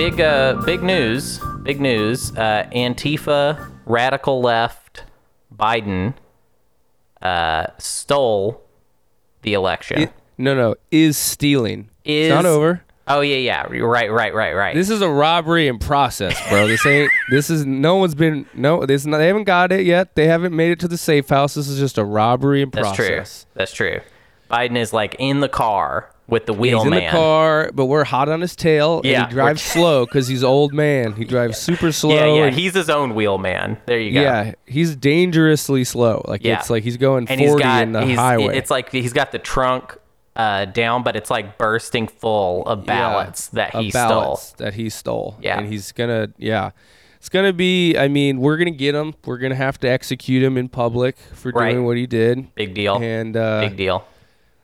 big uh big news. Big news. Uh, Antifa, radical left, Biden uh, stole the election. It- no, no, is stealing. Is it's not over. Oh yeah, yeah. Right, right, right, right. This is a robbery in process, bro. This ain't. This is no one's been no. This not, they haven't got it yet. They haven't made it to the safe house. This is just a robbery in That's process. That's true. That's true. Biden is like in the car with the wheel He's in man. the car, but we're hot on his tail. Yeah, he drives slow because he's old man. He drives super slow. Yeah, yeah. and- He's his own wheel man. There you go. yeah, he's dangerously slow. Like Yeah. it's like he's going and 40 he's got in the highway. It's like he's got the trunk uh, down, but it's like bursting full of ballots that he ballots stole. That he stole. Yeah. And he's gonna yeah. It's gonna be I mean, we're gonna get him. We're gonna have to execute him in public for Right. doing what he did. Big deal. And uh Big deal.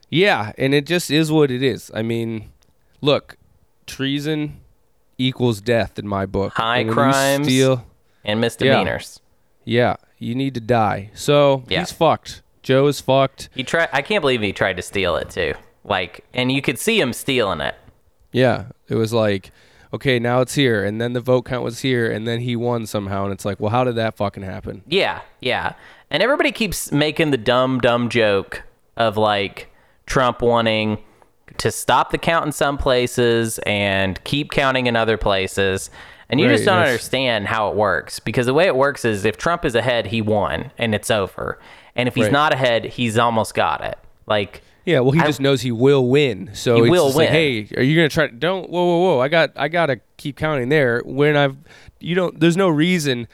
Yeah, and it just is what it is. I mean, look, treason equals death in my book. High And crimes. steal, And misdemeanors. yeah, you need to die. So Yeah. he's fucked. Joe is fucked. He tried. I can't believe he tried to steal it too. Like, and you could see him stealing it. Yeah, it was like, okay, now it's here, and then the vote count was here, and then he won somehow, and it's like, well, how did that fucking happen? Yeah, yeah. And everybody keeps making the dumb, dumb joke of like Trump wanting to stop the count in some places and keep counting in other places. And you Right, just don't yes. understand how it works because the way it works is if Trump is ahead, he won and it's over. And if he's Right. not ahead, he's almost got it. Like, Yeah, well, he I- just knows he will win. So He it's will just like, win. hey, are you gonna try? Don't whoa, whoa, whoa! I got, I gotta keep counting there. When I've, you don't. There's no reason.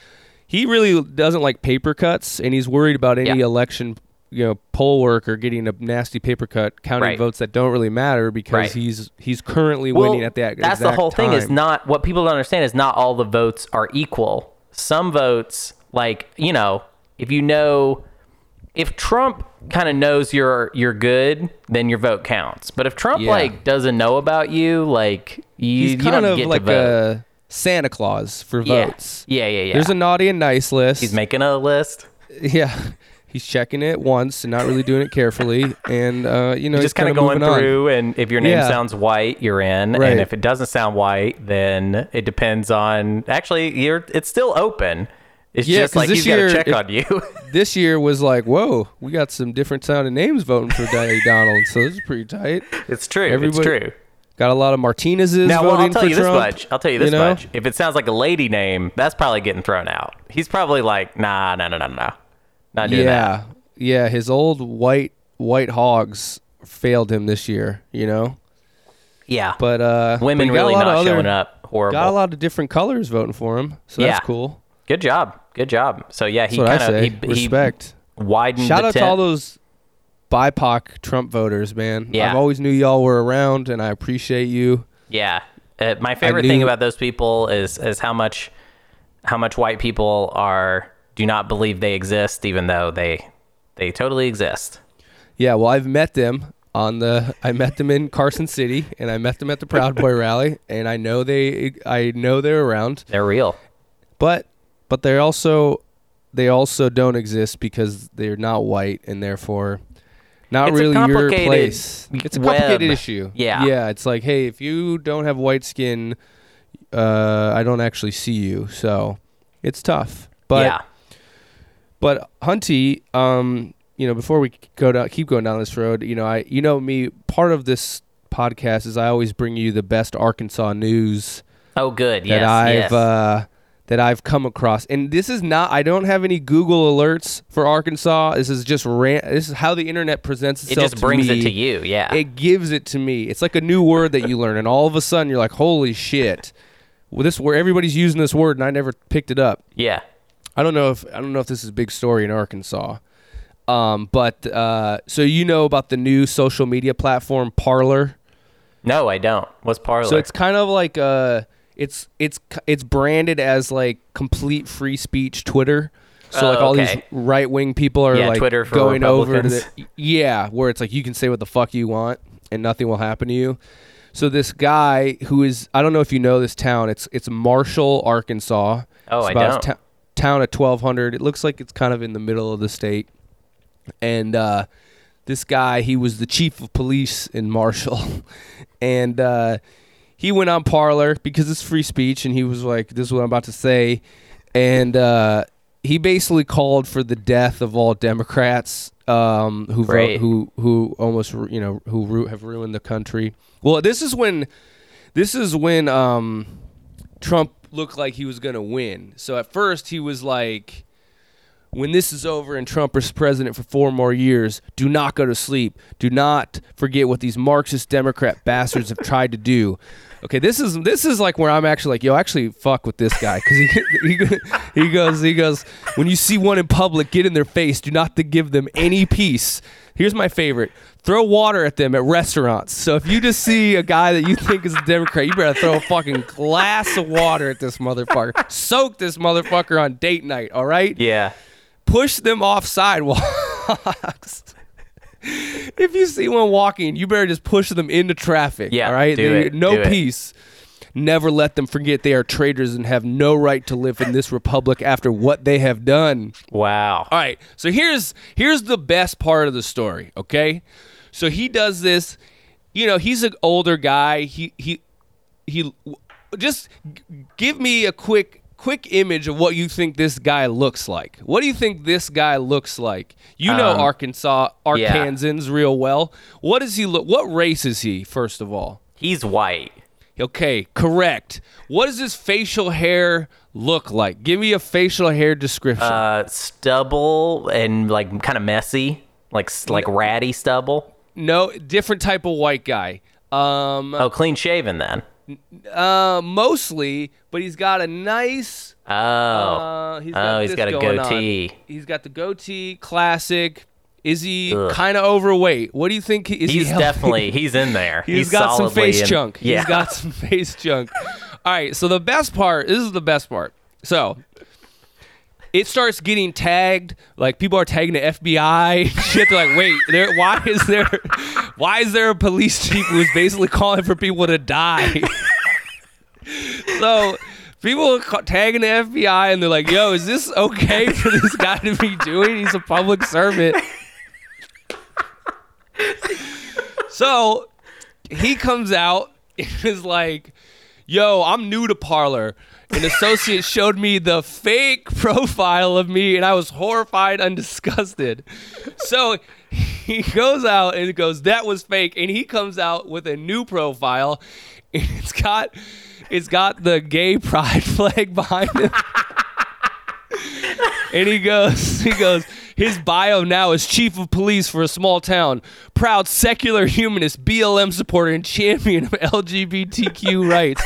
He really doesn't like paper cuts, and he's worried about any Yeah. election, you know, poll worker getting a nasty paper cut, counting Right. votes that don't really matter because Right. he's he's currently winning at that. That's the whole thing. Is not what people don't understand is not all the votes are equal. Some votes, like you know, if you know, if Trump kind of knows you're you're good, then your vote counts. But if Trump Yeah. like doesn't know about you, like you, He's you kind don't of get like a Santa Claus for yeah. votes. yeah, yeah, yeah. There's a naughty and nice list. He's making a list. yeah. He's checking it once and not really doing it carefully, and uh, you know, just kind of going moving on. through, and if your name Yeah. sounds white, you're in. Right. And if it doesn't sound white, then it depends on. Actually, you're it's still open. It's Yeah, just like this he's got to year, check if- on you. this year was like, whoa, we got some different sounding names voting for Daddy Donald, so this is pretty tight. it's true. Everybody- it's true. Got a lot of Martinez's Now, well, I'll tell you Trump. this much. I'll tell you this know? much. If it sounds like a lady name, that's probably getting thrown out. He's probably like, nah, no, no, no, no, not doing Yeah, that. yeah, his old white white hogs failed him this year, you know. Yeah, But uh, women but he really not other- showing up. Horrible. Got a lot of different colors voting for him, so Yeah. that's cool. Good job. Good job. So yeah, he That's what I kind of he, he Respect. widened Shout out tent. to all those BIPOC Trump voters, man. Yeah. I've always knew y'all were around, and I appreciate you. Yeah, uh, my favorite thing about those people is is how much how much white people are do not believe they exist, even though they they totally exist. Yeah, well, I've met them on the. I met them in Carson City, and I met them at the Proud Boy rally, and I know they. I know they're around, They're real. but but they're also they also don't exist because they're not white, and therefore not It's really your place. It's a complicated web. issue. Yeah. yeah. It's like, hey, if you don't have white skin, uh, I don't actually see you, so it's tough. But yeah, but Hunty, um, you know, before we go down, keep going down this road, you know, I, you know, me. Part of this podcast is I always bring you the best Arkansas news oh good. that Yes, I've yes. uh, that I've come across, and this is not. I don't have any Google alerts for Arkansas. This is just ran. This is how the internet presents itself. it just brings to it to you. Yeah, It gives it to me. It's like a new word that you learn, and all of a sudden you're like, "Holy shit!" Well, this where everybody's using this word, and I never picked it up. yeah. I don't know if I don't know if this is a big story in Arkansas. Um, but uh, so you know about the new social media platform Parler. No, I don't. What's Parler? So it's kind of like uh it's it's it's branded as like complete free speech Twitter. So Oh, like all okay. these right wing people are Yeah, like Twitter for going over to the yeah, where it's like you can say what the fuck you want and nothing will happen to you. So this guy who is I don't know if you know this town. It's it's Marshall, Arkansas. Oh, it's I don't. ta- town of 1200. It looks like it's kind of in the middle of the state. And uh this guy, he was the chief of police in Marshall. and uh he went on Parler because it's free speech, and he was like, "This is what I'm about to say," and uh, he basically called for the death of all Democrats um, who vote, who who almost you know who ru- have ruined the country. Well, this is when this is when um, Trump looked like he was going to win. So at first he was like, when this is over and Trump is president for four more years, do not go to sleep. Do not forget what these Marxist Democrat bastards have tried to do. Okay, this is this is like where I'm actually like, yo, actually fuck with this guy because he, he he goes he goes when you see one in public, get in their face. Do not to give them any peace. Here's my favorite: throw water at them at restaurants. So if you just see a guy that you think is a Democrat, you better throw a fucking glass of water at this motherfucker. Soak this motherfucker on date night. All right Yeah. push them off sidewalks. if you see one walking, you better just push them into traffic. Yeah, all right. They- it, no do it. peace. Never let them forget they are traitors and have no right to live in this republic after what they have done. Wow. All right. So here's here's the best part of the story, okay? So he does this, you know, he's an older guy. He he he just give me a quick quick image of what you think this guy looks like. What do you think this guy looks like? You know Um, Arkansas yeah. Arkansans real well. What does he look what race is he first of all? He's white. Okay, correct. What does his facial hair look like? Give me a facial hair description. Uh, stubble and like kind of messy, like like ratty stubble. No, different type of white guy. Um, Oh, clean shaven then. Uh, mostly, but he's got a nice. Oh. Uh, he's got oh, he's got a going on. goatee. He's got the goatee, classic. Is he kind of overweight? What do you think? He, is He's healthy? definitely he's in there. he's got some face in- chunk. Yeah. He's got some face chunk. All right, so the best part. This is the best part. So. It starts getting tagged, like people are tagging the FBI. Shit, they're like, wait, there. Why is there, why is there a police chief who's basically calling for people to die? so people are tagging the FBI and they're like, yo, is this okay for this guy to be doing? He's a public servant. so he comes out and is like, yo, I'm new to Parler. An associate showed me the fake profile of me and I was horrified and disgusted. So he goes out and goes, that was fake. And he comes out with a new profile and it's got it's got the gay pride flag behind him. and he goes, he goes, his bio now is chief of police for a small town, proud secular humanist, BLM supporter, and champion of LGBTQ rights.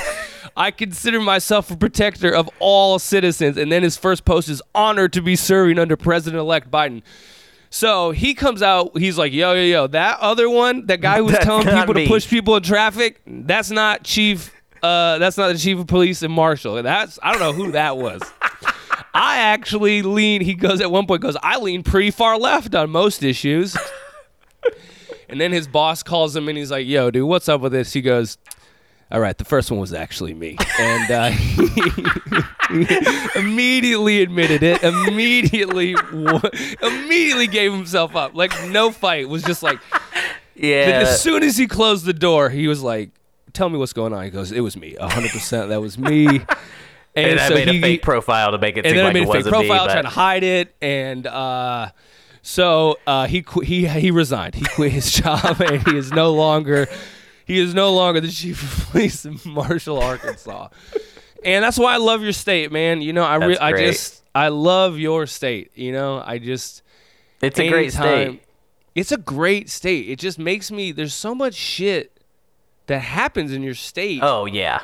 I consider myself a protector of all citizens. And then his first post is honored to be serving under President elect Biden. So he comes out, he's like, yo, yo, yo, that other one, that guy who was That's telling people me. to push people in traffic, that's not chief, uh, that's not the chief of police and Marshall. That's, I don't know who that was. I actually lean. He goes at one point goes. I lean pretty far left on most issues. and then his boss calls him and he's like, "Yo, dude, what's up with this?" He goes, "All right, the first one was actually me," and uh, he immediately admitted it. Immediately, immediately gave himself up. Like no fight. Was just like Yeah. as soon as he closed the door, he was like, "Tell me what's going on." He goes, "It was me, hundred percent. That was me." and I so made he- a fake profile to make it and seem then like I made a fake profile me. trying to hide it, and uh, so uh, he qu- he he resigned. He quit his job, and he is no longer he is no longer the chief of police in Marshall, Arkansas. And that's why I love your state, man. You know, I re- I just I love your state. You know, I just it's a great anytime- state. It's a great state. It just makes me. There's so much shit that happens in your state Oh yeah.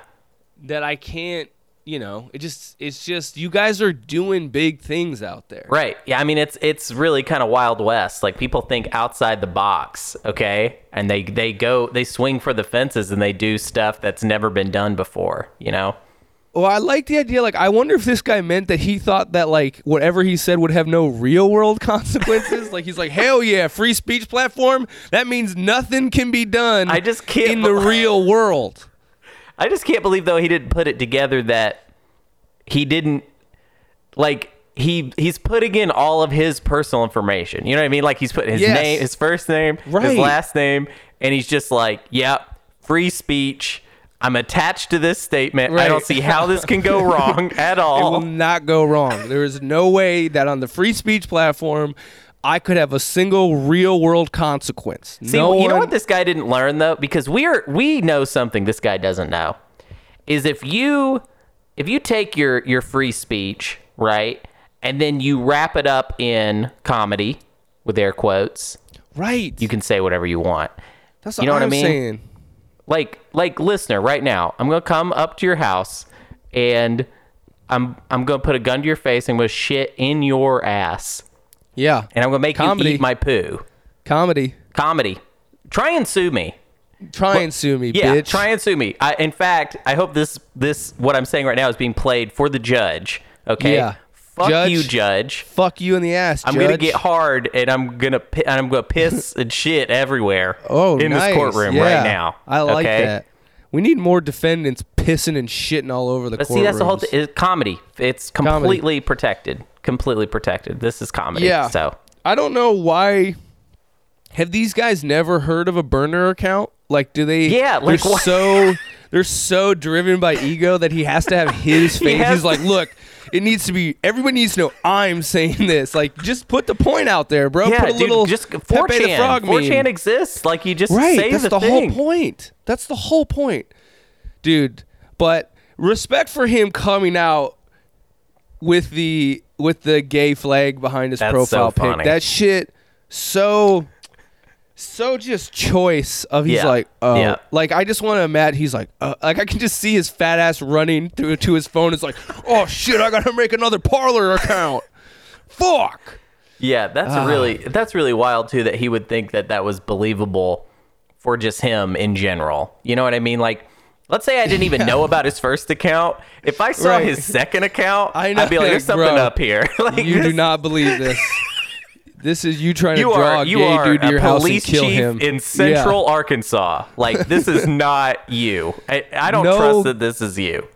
that I can't. You know, it just it's just you guys are doing big things out there. Right. Yeah, I mean it's it's really kind of wild west. Like people think outside the box, okay? And they they go they swing for the fences and they do stuff that's never been done before, you know? Well, I like the idea. Like, I wonder if this guy meant that he thought that like whatever he said would have no real world consequences. like he's like, hell yeah, free speech platform. That means nothing can be done. I just can't in the real world. I just can't believe though he didn't put it together that he didn't like he he's putting in all of his personal information. You know what I mean? Like he's putting his Yes. name, his first name, Right. his last name, and he's just like, "Yep, free speech. I'm attached to this statement. I don't see how this can go wrong at all. It will not go wrong. There is no way that on the free speech platform, I could have a single real world consequence. See, no you know what this guy didn't learn though, because we are we know something this guy doesn't know, is if you if you take your your free speech right, and then you wrap it up in comedy with air quotes, right? you can say whatever you want. That's you know what I I'm mean? saying. Like like listener, right now, I'm gonna come up to your house and I'm I'm gonna put a gun to your face and I'm gonna shit in your ass, Yeah, and I'm gonna make Comedy. you eat my poo. comedy. Comedy. Try and sue me. Try and sue me, Yeah, bitch. try and sue me. I, in fact, I hope this this what I'm saying right now is being played for the judge. Okay. Yeah. Fuck Judge, you, judge. Fuck you in the ass. I'm gonna get hard, and I'm gonna pi- and I'm gonna piss and shit everywhere. Oh, in nice. this courtroom Yeah. right now. I like okay? that. We need more defendants pissing and shitting all over the But see, that's the whole thing. It's comedy. It's completely protected. Completely protected. This is comedy. Yeah. So I don't know why. Have these guys never heard of a burner account? Like, do they? Yeah, like they're so they're so driven by ego that he has to have his face. has He's like, look, it needs to be. Everyone needs to know I'm saying this. Like, just put the point out there, bro. yeah, put a dude, little just Pepe 4chan. the Frog 4chan meme. exists. Like you just Right, say that's the, the, whole point. That's the whole point, dude. But respect for him coming out with the with the gay flag behind his That's profile so funny. pic. That shit, so so just choice of he's Yeah, like oh yeah. like I just want to imagine he's like uh, like I can just see his fat ass running through to his phone. It's like oh shit, I gotta make another Parler account. Fuck. Yeah, that's Ah. really that's really wild too that he would think that that was believable for just him in general. You know what I mean? Like, let's say I didn't even know about his first account. If I saw Right. his second account, I know, I'd be like, "There's something bro, up here." like, You do not believe this. This is you trying You to draw are a gay dude to your house and police kill chief him in Yeah. Central Arkansas. Like, this is not you. I, I don't No. trust that this is you.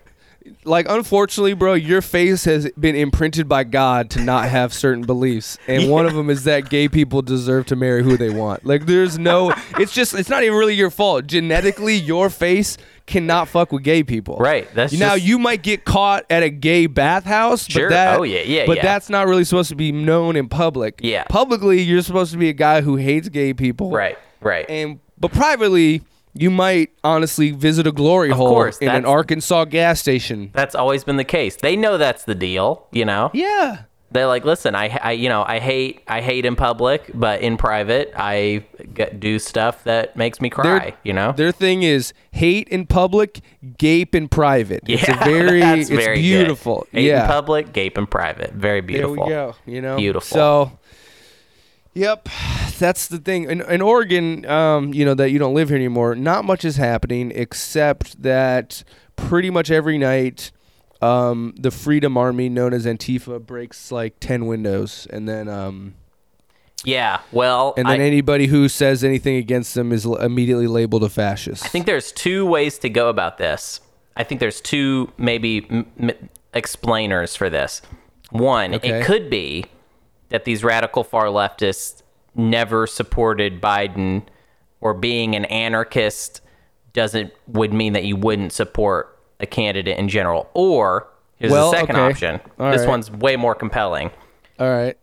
Like, unfortunately, bro, your face has been imprinted by God to not have certain beliefs, and one of them is that gay people deserve to marry who they want. Like, there's no. It's just. It's not even really your fault. Genetically, your face cannot fuck with gay people. Right, that's now just- you might get caught at a gay bathhouse. Sure. But that, Oh, yeah, yeah, But yeah. that's not really supposed to be known in public. Yeah. Publicly, you're supposed to be a guy who hates gay people. Right, right. And but privately, you might honestly visit a glory hole course, in an Arkansas gas station. that's always been the case. They know that's the deal, you know? Yeah. They're like listen I, I you know i hate i hate in public but in private i get, do stuff that makes me cry Their- you know Their thing is hate in public, gape in private. It's a yeah very that's it's very good. beautiful. hate yeah. in public gape in private very beautiful. There we go. You know, Beautiful. So, yep, that's the thing. In, in Oregon, um, you know that you don't live here anymore. Not much is happening except that pretty much every night, um, the Freedom Army, known as Antifa, breaks like ten windows, and then um, yeah well and then I, anybody who says anything against them is l- immediately labeled a fascist. I think there's two ways to go about this i think there's two maybe m- m- explainers for this one Okay. it could be that these radical far leftists never supported biden or being an anarchist doesn't would mean that you wouldn't support a candidate in general or here's Well, the second okay. option All this right. one's way more compelling All right.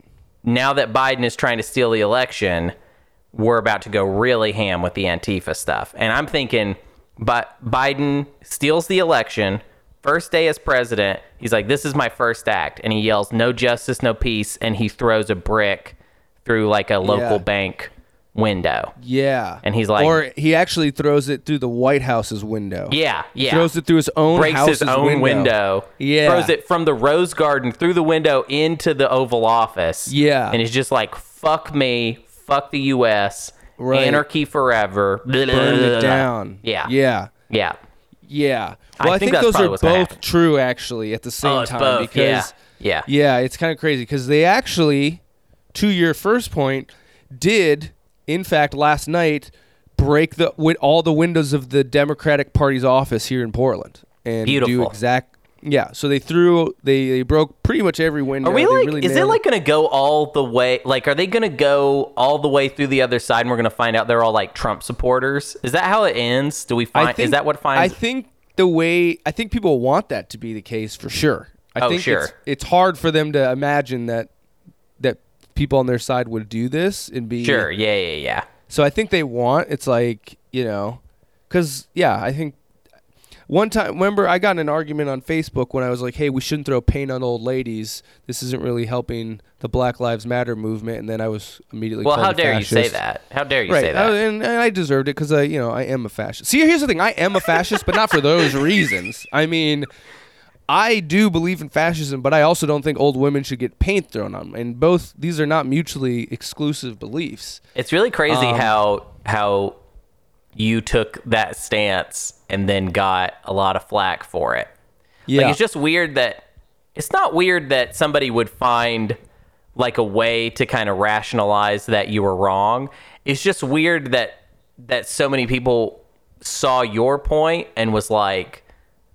now that Biden is trying to steal the election, we're about to go really ham with the Antifa stuff. And I'm thinking, but Biden steals the election, first day as president, he's like, This is my first act. And he yells, No justice, no peace. And he throws a brick through like a local Yeah. bank window. Yeah. And he's like- or he actually throws it through the White House's window. Yeah, yeah. Throws it through his own breaks house's his own window. Yeah. Throws it from the rose garden through the window into the Oval Office. Yeah. And he's just like, fuck me, fuck the US, Right. anarchy forever. Burn it down. Yeah. Yeah. Yeah. Yeah. Well, I, think think, those are both happen. true actually at the same Oh, time both. because Yeah. Yeah. yeah, it's kind of crazy because they actually, to your first point, did in fact last night break the with all the windows of the Democratic Party's office here in Portland and do Beautiful. exact. Yeah, so they threw they, they broke pretty much every window. Are we like? really is it like going to go all the way? Like, are they going to go all the way through the other side, and we're going to find out they're all like Trump supporters? Is that how it ends? Do we find? Think, is that what finds? I think the way I think people want that to be the case for sure. I Oh, think sure. it's, it's hard for them to imagine that that people on their side would do this and be Sure. Yeah. Yeah. Yeah. So I think they want it's like you know, because yeah, I think one time remember I got in an argument on Facebook when I was like, hey, we shouldn't throw paint on old ladies. This isn't really helping the Black Lives Matter movement, and then I was immediately Well, how dare you say that? How dare you Right, say I- that? Oh, and, and I deserved it because I, you know, I am a fascist. See, here's the thing: I am a fascist, but not for those reasons. I mean, I do believe in fascism, but I also don't think old women should get paint thrown on them. And both these are not mutually exclusive beliefs. It's really crazy Um, how how you took that stance and then got a lot of flack for it. Yeah, Like it's just weird that it's not weird that somebody would find like a way to kind of rationalize that you were wrong. It's just weird that that so many people saw your point and was like,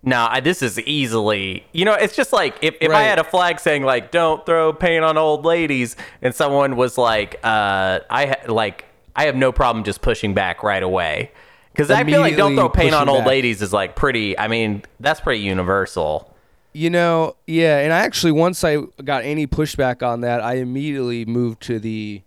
"Nah, I- this is easily." You know, it's just like if, if I had a flag saying like "Don't throw paint on old ladies," and someone was like, "Uh, I ha- like I have no problem just pushing back right away." Because I feel like "Don't throw paint on old back. ladies" is like pretty. I mean, that's pretty universal. You know, yeah, and I actually once I got any pushback on that, I immediately moved to the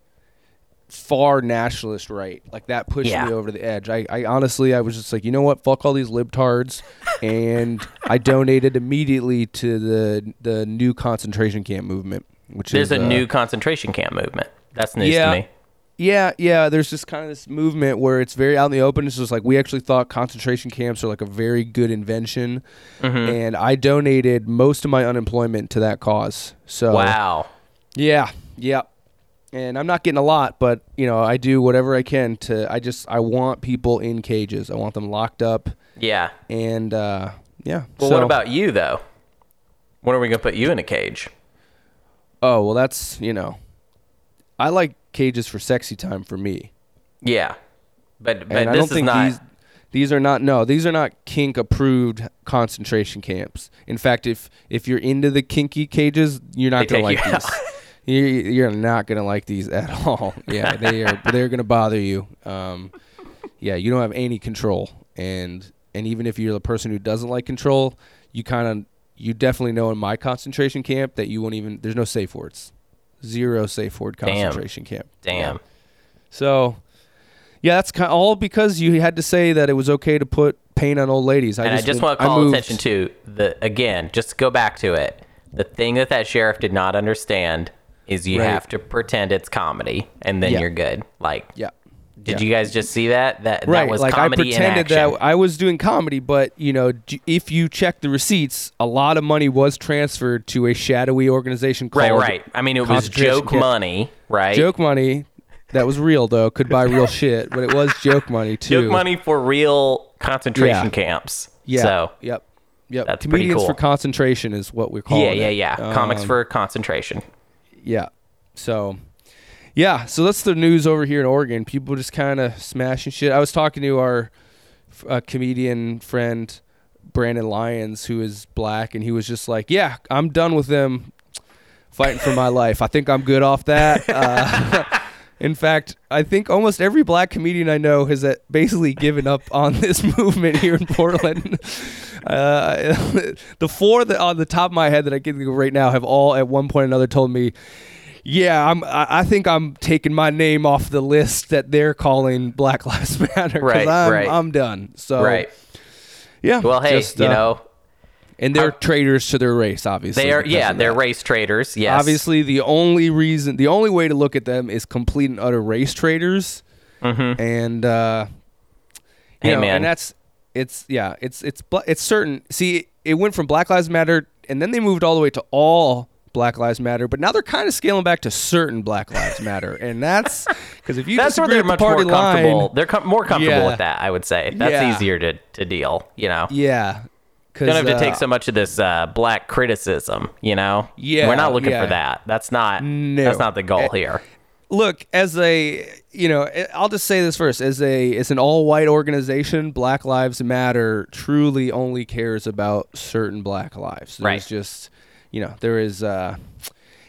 far nationalist right. Like that pushed Yeah. me over the edge. I, I honestly I was just like, you know what, fuck all these libtards and I donated immediately to the the new concentration camp movement. Which There's is a uh, new concentration camp movement. That's news Yeah. to me. Yeah, yeah. There's just kind of this movement where it's very out in the open. It's just like we actually thought concentration camps are like a very good invention, Mm-hmm. and I donated most of my unemployment to that cause. So Wow. Yeah, yeah. And I'm not getting a lot, but you know, I do whatever I can to. I just I want people in cages. I want them locked up, Yeah. and uh, yeah. Well, So- what about you though? When are we gonna put you in a cage? Oh well, that's you know, I like cages for sexy time for me. Yeah, but but and I this don't is think not. these these are not no these are not kink approved concentration camps. In fact, if if you're into the kinky cages, you're not They gonna like these. You're, you're not gonna like these at all. Yeah, they are they're gonna bother you. Um, yeah, you don't have any control, and and even if you're the person who doesn't like control, you kind of you definitely know in my concentration camp that you won't even there's no safe words, zero safe word Damn. concentration camp. Damn. Yeah. So, yeah, that's kind all because you had to say that it was okay to put paint on old ladies. I and just, I just want to call attention to the again, just to go back to it. The thing that that sheriff did not understand is you Right. have to pretend it's comedy, and then Yeah. you're good. Like, Yeah. did yeah. you guys just see that? That Right, that was like I comedy in pretended that I was doing comedy, but you know, if you check the receipts, a lot of money was transferred to a shadowy organization called right, right. I mean, it was joke camp. money, right? Joke money. That was real though. Could buy real shit, but it was joke money too. joke money for real concentration Yeah. camps. Yeah. So Yep. Yep. That's pretty Comedians cool. for concentration is what we're calling yeah, yeah, it. yeah. Comics Um, for concentration. Yeah. So, yeah. So that's the news over here in Oregon. People just kind of smashing shit. I was talking to our uh, comedian friend Brandon Lyons, who is black, and he was just like, "Yeah, I'm done with them fighting for my life. I think I'm good off that." Uh, in fact, I think almost every black comedian I know has uh, basically given up on this movement here in Portland. Uh, the four that on the top of my head that I can think of right now have all at one point or another told me, "Yeah, I'm. I, think I'm taking my name off the list that they're calling Black Lives Matter. 'cause Right, I'm, right. I'm done. So right. yeah. Well, hey, just, you uh, know, and they're how- traitors to their race. Obviously, they are. Yeah, they're race traitors. Yes. Obviously, the only reason, the only way to look at them is complete and utter race traitors, Mhm. and uh, you Hey, know, man. and that's it's yeah, it's it's it's certain. See, it went from Black Lives Matter, and then they moved all the way to all Black Lives Matter, but now they're kind of scaling back to certain Black Lives Matter, and that's because if you That's where they're much the more comfortable. line, They're com- more comfortable Yeah. with that. I would say that's Yeah. easier to to deal. You know. yeah, Don't have to uh, take so much of this uh, black criticism, you know. Yeah, we're not looking yeah. for that. That's not. No. That's not the goal Eh, here. look as a you know eh, i'll just say this first as a as an all-white organization black lives matter truly only cares about certain black lives there's Right. just you know there is uh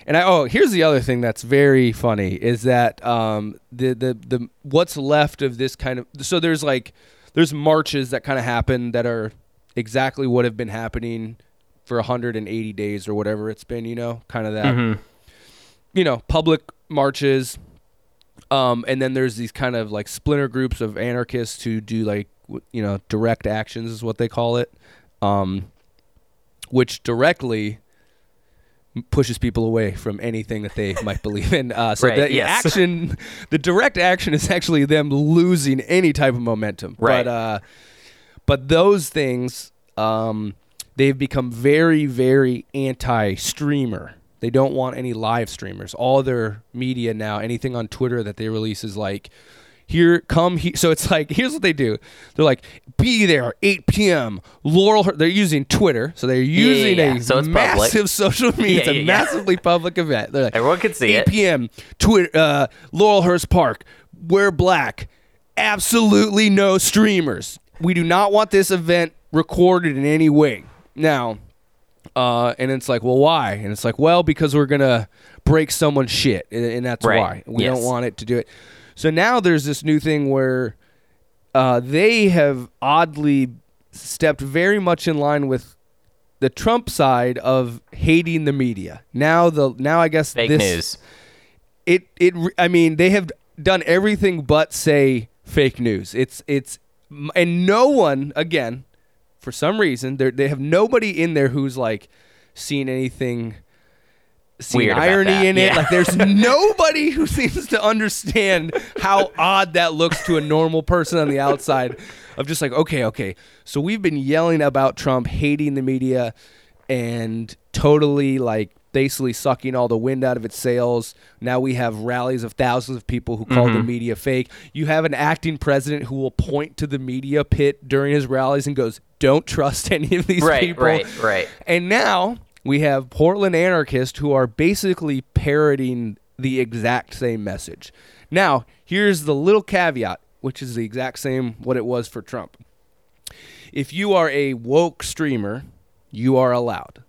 and I oh here's the other thing that's very funny is that um the the the what's left of this kind of so there's like there's marches that kind of happen that are exactly what have been happening for 180 days or whatever it's been. You know, kind of that. Mhm. You know, public marches. Um, and then there's these kind of like splinter groups of anarchists who do like you know direct actions is what they call it, um, which directly pushes people away from anything that they might believe in. Uh, so Right, the yes. action, the direct action is actually them losing any type of momentum. Right. But uh, but those things, um, they've become very very anti-streamer. They don't want any live streamers. All their media now, anything on Twitter that they release is like, here, come here. So it's like, here's what they do. They're like, be there 8 p.m. Laurel. They're using Twitter, so they're yeah, using yeah. a So it's public. massive social media. it's a yeah, yeah. massively public event. They're like, Everyone can see 8 it. p.m. Twitter, uh, Laurelhurst Park. Wear black. Absolutely no streamers. We do not want this event recorded in any way. Now, uh, and it's like, well, why? And it's like, well, because we're gonna break someone's shit, and, and that's Right. why we Yes. don't want it to do it. So now there's this new thing where uh, they have oddly stepped very much in line with the Trump side of hating the media. Now the now I guess Fake this, news. it it I mean they have done everything but say fake news. It's it's and no one again for some reason they they have nobody in there who's like seen anything seen Weird irony in it. yeah. Like there's nobody who seems to understand how odd that looks to a normal person on the outside of just like okay, okay. So we've been yelling about Trump hating the media and totally like basically sucking all the wind out of its sails. Now we have rallies of thousands of people who call the Mm-hmm. media fake. You have an acting president who will point to the media pit during his rallies and goes, "Don't trust any of these Right, people." right, right. And now we have Portland anarchists who are basically parroting the exact same message. Now, here's the little caveat, which is the exact same what it was for Trump. If you are a woke streamer, you are allowed.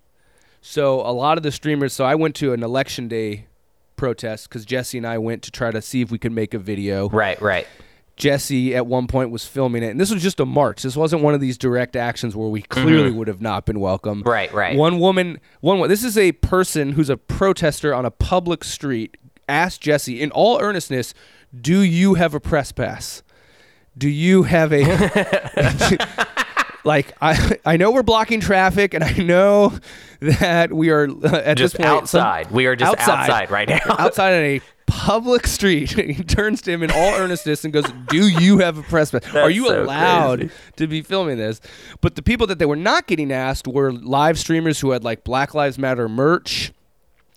So a lot of the streamers, so I went to an election day protest because Jesse and I went to try to see if we could make a video. Right, right. Jesse at one point was filming it, and this was just a march. This wasn't one of these direct actions where we clearly would have not been welcome. Mm-hmm. Right, right. One woman, one. This is a person who's a protester on a public street. Asked Jesse in all earnestness, "Do you have a press pass? Do you have a like I I know we're blocking traffic, and I know that we are uh, at Just this point some- outside. we are just outside, right now. outside on a public street. he turns to him in all earnestness and goes, "Do you have a press pass? Are you so allowed crazy. to be filming this?" But the people that they were not getting asked were live streamers who had like Black Lives Matter merch.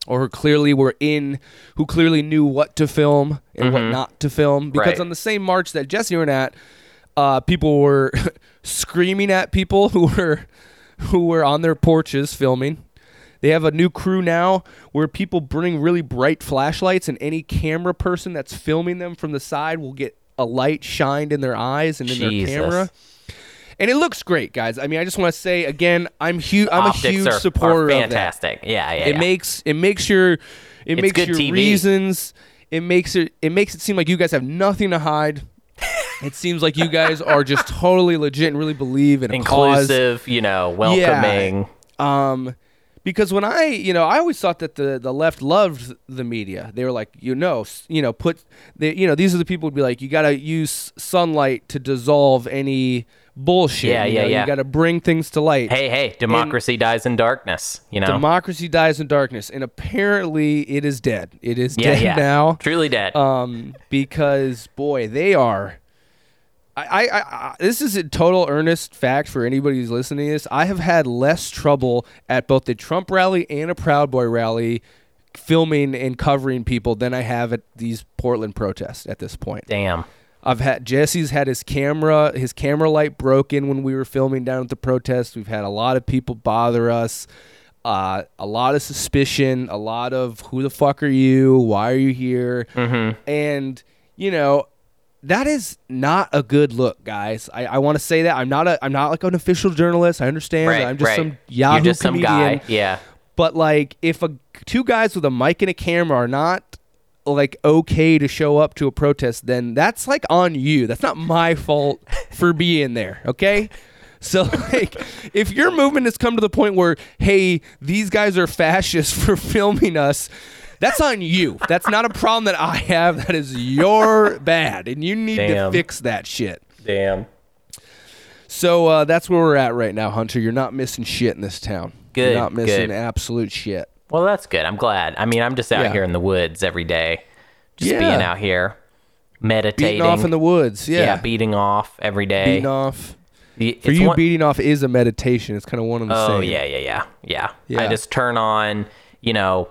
Or who clearly were in, who clearly knew what to film and what not to film. Because Mm-hmm. Right. on the same march that Jesse went at, uh, people were screaming at people who were who were on their porches filming. They have a new crew now where people bring really bright flashlights, and any camera person that's filming them from the side will get a light shined in their eyes and in Jesus. their camera. And it looks great, guys. I mean, I just want to say again, I'm huge. I'm Optics a huge are, supporter are of that. fantastic. Yeah, yeah. It yeah. makes it makes your it It's makes your TV. reasons. It makes it it makes it seem like you guys have nothing to hide. It seems like you guys are just totally legit and really believe in a cause. inclusive, you know, welcoming. Um, because when I, you know, I always thought that the the left loved the media. They were like, you know, s- you know, put, they, you know, these are the people who'd be like, you got to use sunlight to dissolve any bullshit. Yeah, you yeah, know, yeah. You got to bring things to light. Hey, hey, democracy dies in darkness. You know. Democracy dies in darkness, and apparently it is dead. It is yeah, dead yeah. now. Truly dead. Um, because boy, they are. I, I, I- this is a total earnest fact for anybody who's listening to this. I have had less trouble at both the Trump rally and a Proud Boy rally filming and covering people than I have at these Portland protests at this point. Damn. I've had Jesse's had his camera his camera light broken when we were filming down at the protest. We've had a lot of people bother us. Uh, a lot of suspicion, a lot of who the fuck are you? Why are you here? Mm-hmm. And you know, that is not a good look, guys. I, I want to say that I'm not a I'm not like an official journalist. I understand. Right. I'm just right. some Yahoo You're just comedian. some guy. Yeah. But like, if a two guys with a mic and a camera are not like okay to show up to a protest, then that's like on you. That's not my fault for being there. Okay. So like, if your movement has come to the point where, hey, these guys are fascists for filming us, that's on you. That's not a problem that I have. That is your bad, and you need Damn. to fix that shit. Damn. So uh, that's where we're at right now, Hunter. You're not missing shit in this town. Good, You're not missing good. absolute shit. Well, that's good. I'm glad. I mean, I'm just out Yeah. here in the woods every day, just Yeah. being out here, meditating. Beating off in the woods. Yeah. yeah. beating off every day. beating off. Y- For you, one- beating off is a meditation. It's kind of one and the Oh same. yeah, yeah, yeah, yeah. Yeah. I just turn on, you know,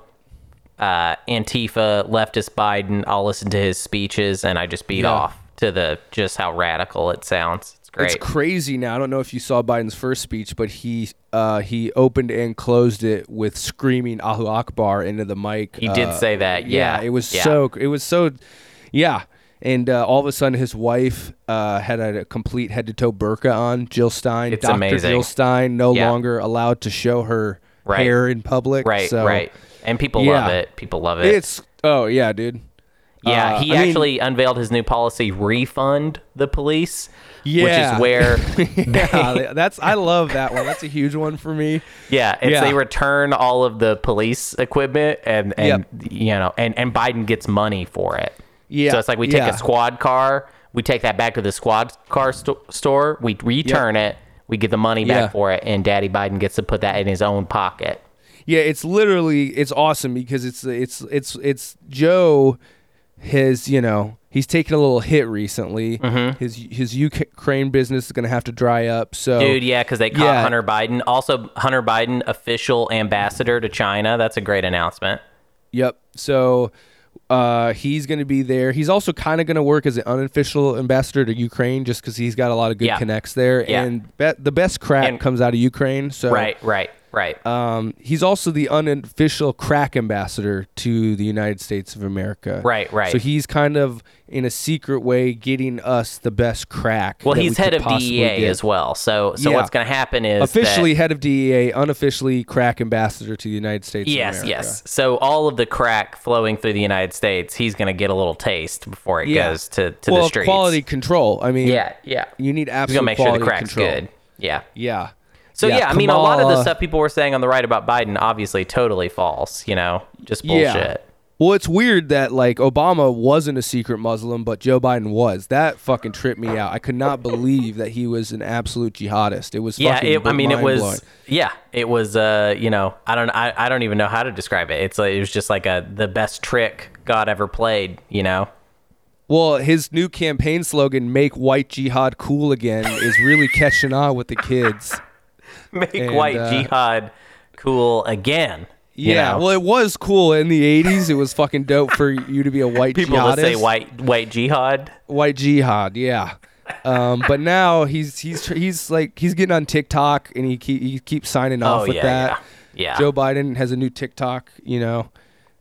uh, Antifa, leftist Biden. I'll listen to his speeches, and I just beat off to the just how radical it sounds. It's great. It's crazy now. I don't know if you saw Biden's first speech, but he uh, he opened and closed it with screaming Allahu Akbar into the mic. He did Uh, say that, yeah, it was yeah. so. It was so. Yeah. And uh, all of a sudden, his wife uh, had a, complete head to toe burqa on. Jill Stein, It's Dr. amazing. Jill Stein, no Yeah. longer allowed to show her Right. hair in public. right, so right. And people Yeah. love it. People love it. It's oh yeah, dude. Yeah, uh, he I mean- actually unveiled his new policy: refund the police. Yeah. which is where yeah, that's I love that one. That's a huge one for me. Yeah, it's Yeah. they return all of the police equipment and and you know and and Biden gets money for it. Yeah, So it's like we take yeah. a squad car, we take that back to the squad car sto- store, we return it, we get the money back for it, and Daddy Biden gets to put that in his own pocket. Yeah, it's literally it's awesome because it's it's it's it's Joe has you know he's taken a little hit recently. His his Ukraine business is gonna have to dry up. So Dude, yeah, because they caught Yeah. Hunter Biden. Also, Hunter Biden, official ambassador to China. That's a great announcement. Yep. So uh, he's going to be there. He's also kind of going to work as an unofficial ambassador to Ukraine just because he's got a lot of good Yeah. connects there. Yeah. And be- the best crap And- comes out of Ukraine. So Right, right, right. Um, he's also the unofficial crack ambassador to the United States of America. Right, right. So he's kind of in a secret way getting us the best crack. well, he's we head of DEA get. as well. So, so Yeah. what's going to happen is Officially that- head of DEA, unofficially crack ambassador to the United States. Yes, of America. yes. So all of the crack flowing through the United States, he's going to get a little taste before it Yeah. goes to, to well, the streets. quality control. I mean, Yeah, yeah. You need He's absolute going to make sure the crack's control. good. Yeah. Yeah. So yeah, I mean, a lot of the stuff people were saying on the right about Biden, obviously, totally false. You know, just bullshit. Yeah. Well, it's weird that like Obama wasn't a secret Muslim, but Joe Biden was. That fucking tripped me out. I could not believe that he was an absolute jihadist. It was Yeah, fucking it, I mean, it was. Yeah, it was. Uh, you know, I don't. I, I don't even know how to describe it. It's like it was just like a the best trick God ever played. You know. Well, his new campaign slogan "Make white jihad cool again" is really catching on with the kids. Make And, white uh, jihad cool again. Yeah, know? well, it was cool in the '80s. It was fucking dope for you to be a white people jihadist. would say white white jihad. white jihad yeah um, but now he's he's he's like he's getting on TikTok and he keep, he keeps signing off Oh with yeah, that. yeah, yeah. Joe Biden has a new TikTok, you know,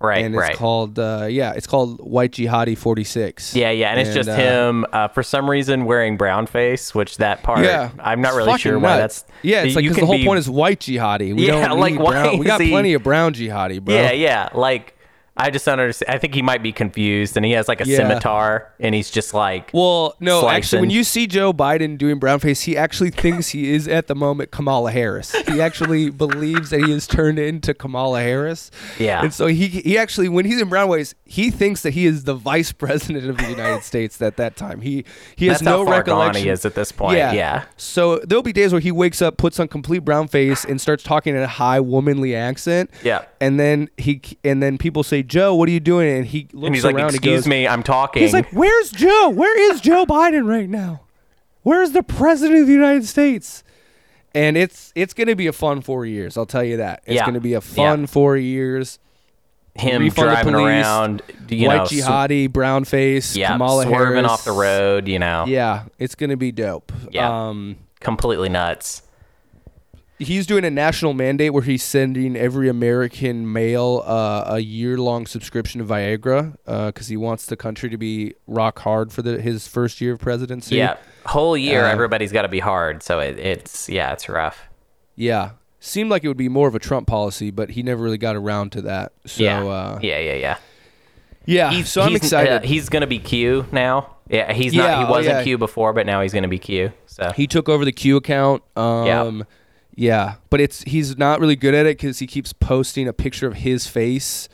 right, and it's right. called uh, yeah, it's called White Jihadi 46. yeah, yeah, and it's just uh, him uh, for some reason wearing brown face, which that part Yeah, I'm not really sure why that's. yeah. It's like because the whole be- point is white jihadi. We Yeah, don't like, brown. We got he- plenty of brown jihadi, bro. Yeah, yeah, like I just don't understand. I think he might be confused, and he has like a Yeah. scimitar, and he's just like, Well, no, actually, when you see Joe Biden doing brownface, he actually thinks he is at the moment Kamala Harris. He actually believes that he has turned into Kamala Harris. Yeah. And so he he actually, when he's in brownface, he thinks that he is the vice president of the United States at that time. He he has that's no how far gone recollection. he is at this point. Yeah, So there'll be days where he wakes up, puts on complete brown face, and starts talking in a high womanly accent. Yeah. And then he and then people say, "Joe, what are you doing?" And he looks and he's around. like, and "Excuse goes, me, I'm talking." He's like, "Where's Joe? Where is Joe Biden right now? Where's the president of the United States?" And it's it's going to be a fun four years. I'll tell you that. It's Yeah. going to be a fun Yeah. four years. him refund driving police, around, you White know, sw- jihadi, brown face, yeah, Kamala swerving Harris. off the road, you know, Yeah, it's going to be dope. Yeah. Um, completely nuts. He's doing a national mandate where he's sending every American male uh, a year-long subscription to Viagra because he wants the country to be rock hard for the, his first year of presidency. Yeah, whole year Uh, everybody's got to be hard, so it, it's yeah, it's rough. Yeah. Seemed like it would be more of a Trump policy, but he never really got around to that. So yeah, uh, yeah, yeah, yeah. yeah. He's, so I'm he's, excited. uh, he's gonna be Q now. Yeah, he's Yeah, not. He oh, wasn't yeah. Q before, but now he's going to be Q. So He took over the Q account. Um, yeah. But it's he's not really good at it because he keeps posting a picture of his face,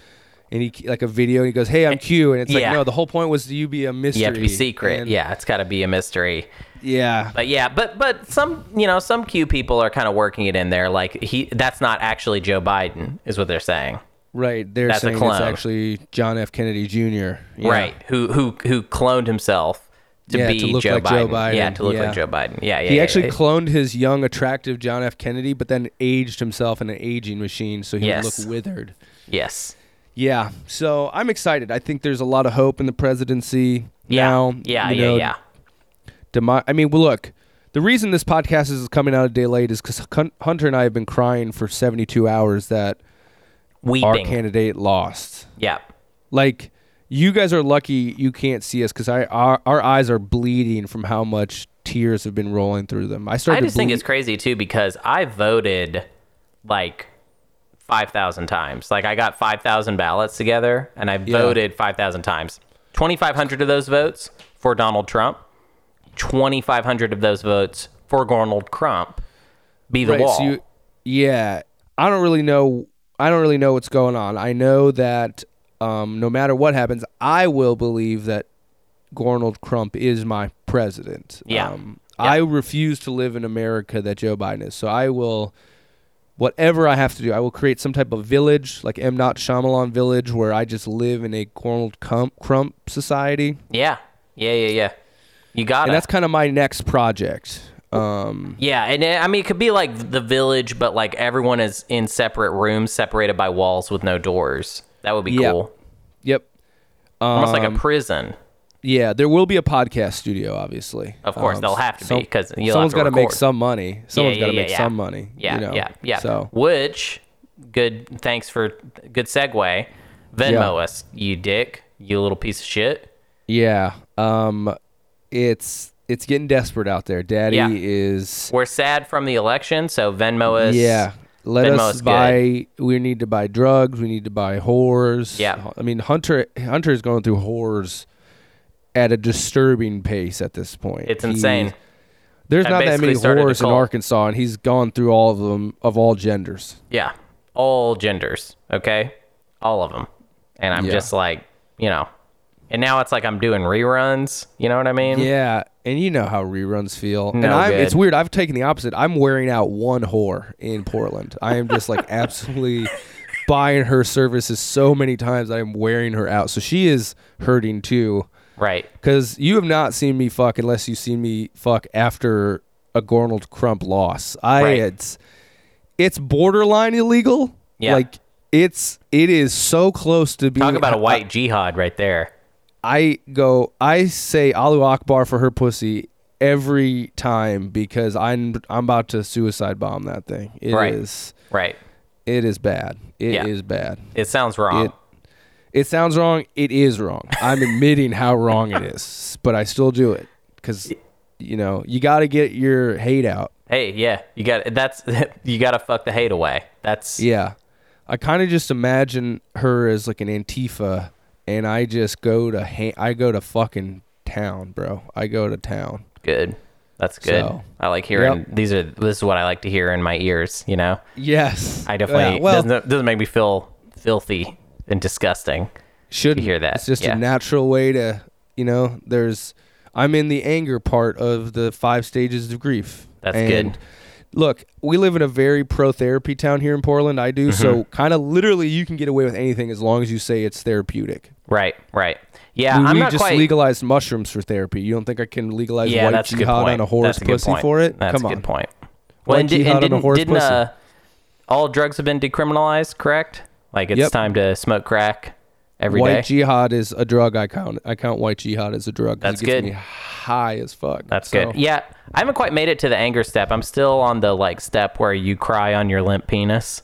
and he like a video. And he goes, "Hey, I'm eh, Q," and it's like, no, the whole point was you be a mystery. you have to be secret. And- yeah, it's got to be a mystery. yeah, But yeah, but but some you know some Q people are kind of working it in there. Like he, that's not actually Joe Biden, is what they're saying. right. They're That's a saying it's clone. actually John F. Kennedy Jr. Yeah. Right? Who who who cloned himself to Yeah, be to look Joe, like Biden. Joe Biden. Yeah, to look Yeah. like Joe Biden. Yeah, yeah. He yeah, actually yeah. cloned his young, attractive John F. Kennedy, but then aged himself in an aging machine so he Yes. would look withered. yes. Yeah, so I'm excited. I think there's a lot of hope in the presidency Yeah. now. yeah. you yeah. know, yeah. demi- I mean, well, look, the reason this podcast is coming out a day late is because Hunter and I have been crying for 72 hours that our Weeping. candidate lost. yeah. Like, you guys are lucky you can't see us because our, our eyes are bleeding from how much tears have been rolling through them. I started I just think it's crazy too because I voted like five thousand times. Like I got five thousand ballots together, and I Yeah. voted five thousand times. Twenty five hundred of those votes for Donald Trump. Twenty five hundred of those votes for Donald Trump. Be the Right, wall. so you- yeah, I don't really know. I don't really know what's going on. I know that um, no matter what happens, I will believe that Donald Crump is my president. Yeah. Um, Yeah. I refuse to live in America that Joe Biden is. So I will, whatever I have to do, I will create some type of village, like M. Night Shyamalan village, where I just live in a Donald Crump, Trump society. yeah, yeah, yeah, yeah. You got it. And that's kind of my next project. Um, Yeah, and uh, I mean it could be like the village, but like everyone is in separate rooms, separated by walls with no doors. That would be Yeah. cool. yep. Almost like a Um, prison. Yeah, there will be a podcast studio, obviously. Of course, Um, they'll have to be because someone's got to make some money. Someone's yeah, got to yeah, make yeah. some money. Yeah, you know? yeah, yeah. So Which, good. Thanks for good segue. Venmo Yeah. us, you dick, you little piece of shit. yeah, um, it's it's getting desperate out there. Daddy Yeah. is We're sad from the election, so Venmo us. yeah. Let Venmo us buy. We need to buy drugs. We need to buy whores. Yeah. I mean Hunter. Hunter is going through whores at a disturbing pace at this point. It's insane. there's I not that many whores in. Arkansas, and he's gone through all of them of all genders. Yeah, all genders. Okay, all of them. And I'm Yeah. just like, you know, and now it's like I'm doing reruns. You know what I mean? Yeah, and you know how reruns feel. and I'm, it's weird. I've taken the opposite. I'm wearing out one whore in Portland. I am just like absolutely buying her services so many times. I am wearing her out. So she is hurting too. Right. Because you have not seen me fuck unless you've seen me fuck after a Gornald Crump loss. I Right. it's it's borderline illegal. Yeah. Like it's it is so close to being Talk about a white jihad right there. I go, I say Alu Akbar for her pussy every time because I'm I'm about to suicide bomb that thing. It is Right. Right. it is bad. It is Yeah. bad. It sounds wrong. It it sounds wrong. It is wrong. I'm admitting how wrong it is, but I still do it because you know you got to get your hate out. hey, yeah, you got that's you got to fuck the hate away. That's Yeah, I kind of just imagine her as like an Antifa, and I just go to ha- I go to fucking town, bro. I go to town. good. That's good. So, I like hearing yep. these are this is what I like to hear in my ears. You know, Yes, I definitely Yeah, well, doesn't doesn't make me feel filthy and disgusting. shouldn't hear that, It's just yeah. a natural way to, you know. There's, I'm in the anger part of the five stages of grief. That's And good. Look, we live in a very pro therapy town here in Portland. I do Mm-hmm. so. Kind of literally, you can get away with anything as long as you say it's therapeutic. Right. Right. Yeah, we I'm we not just quite. legalized mushrooms for therapy. You don't think I can legalize yeah, white good jihad on a horse a pussy point. for it? That's Come a on. point. Well, White and, di- jihad and on a didn't, horse didn't pussy. uh, all drugs have been decriminalized? Correct. Like it's Yep. time to smoke crack every day. white jihad is a drug. I count. I count white jihad as a drug. That's good. Me high as fuck. That's So- good. Yeah, I haven't quite made it to the anger step. I'm still on the like step where you cry on your limp penis.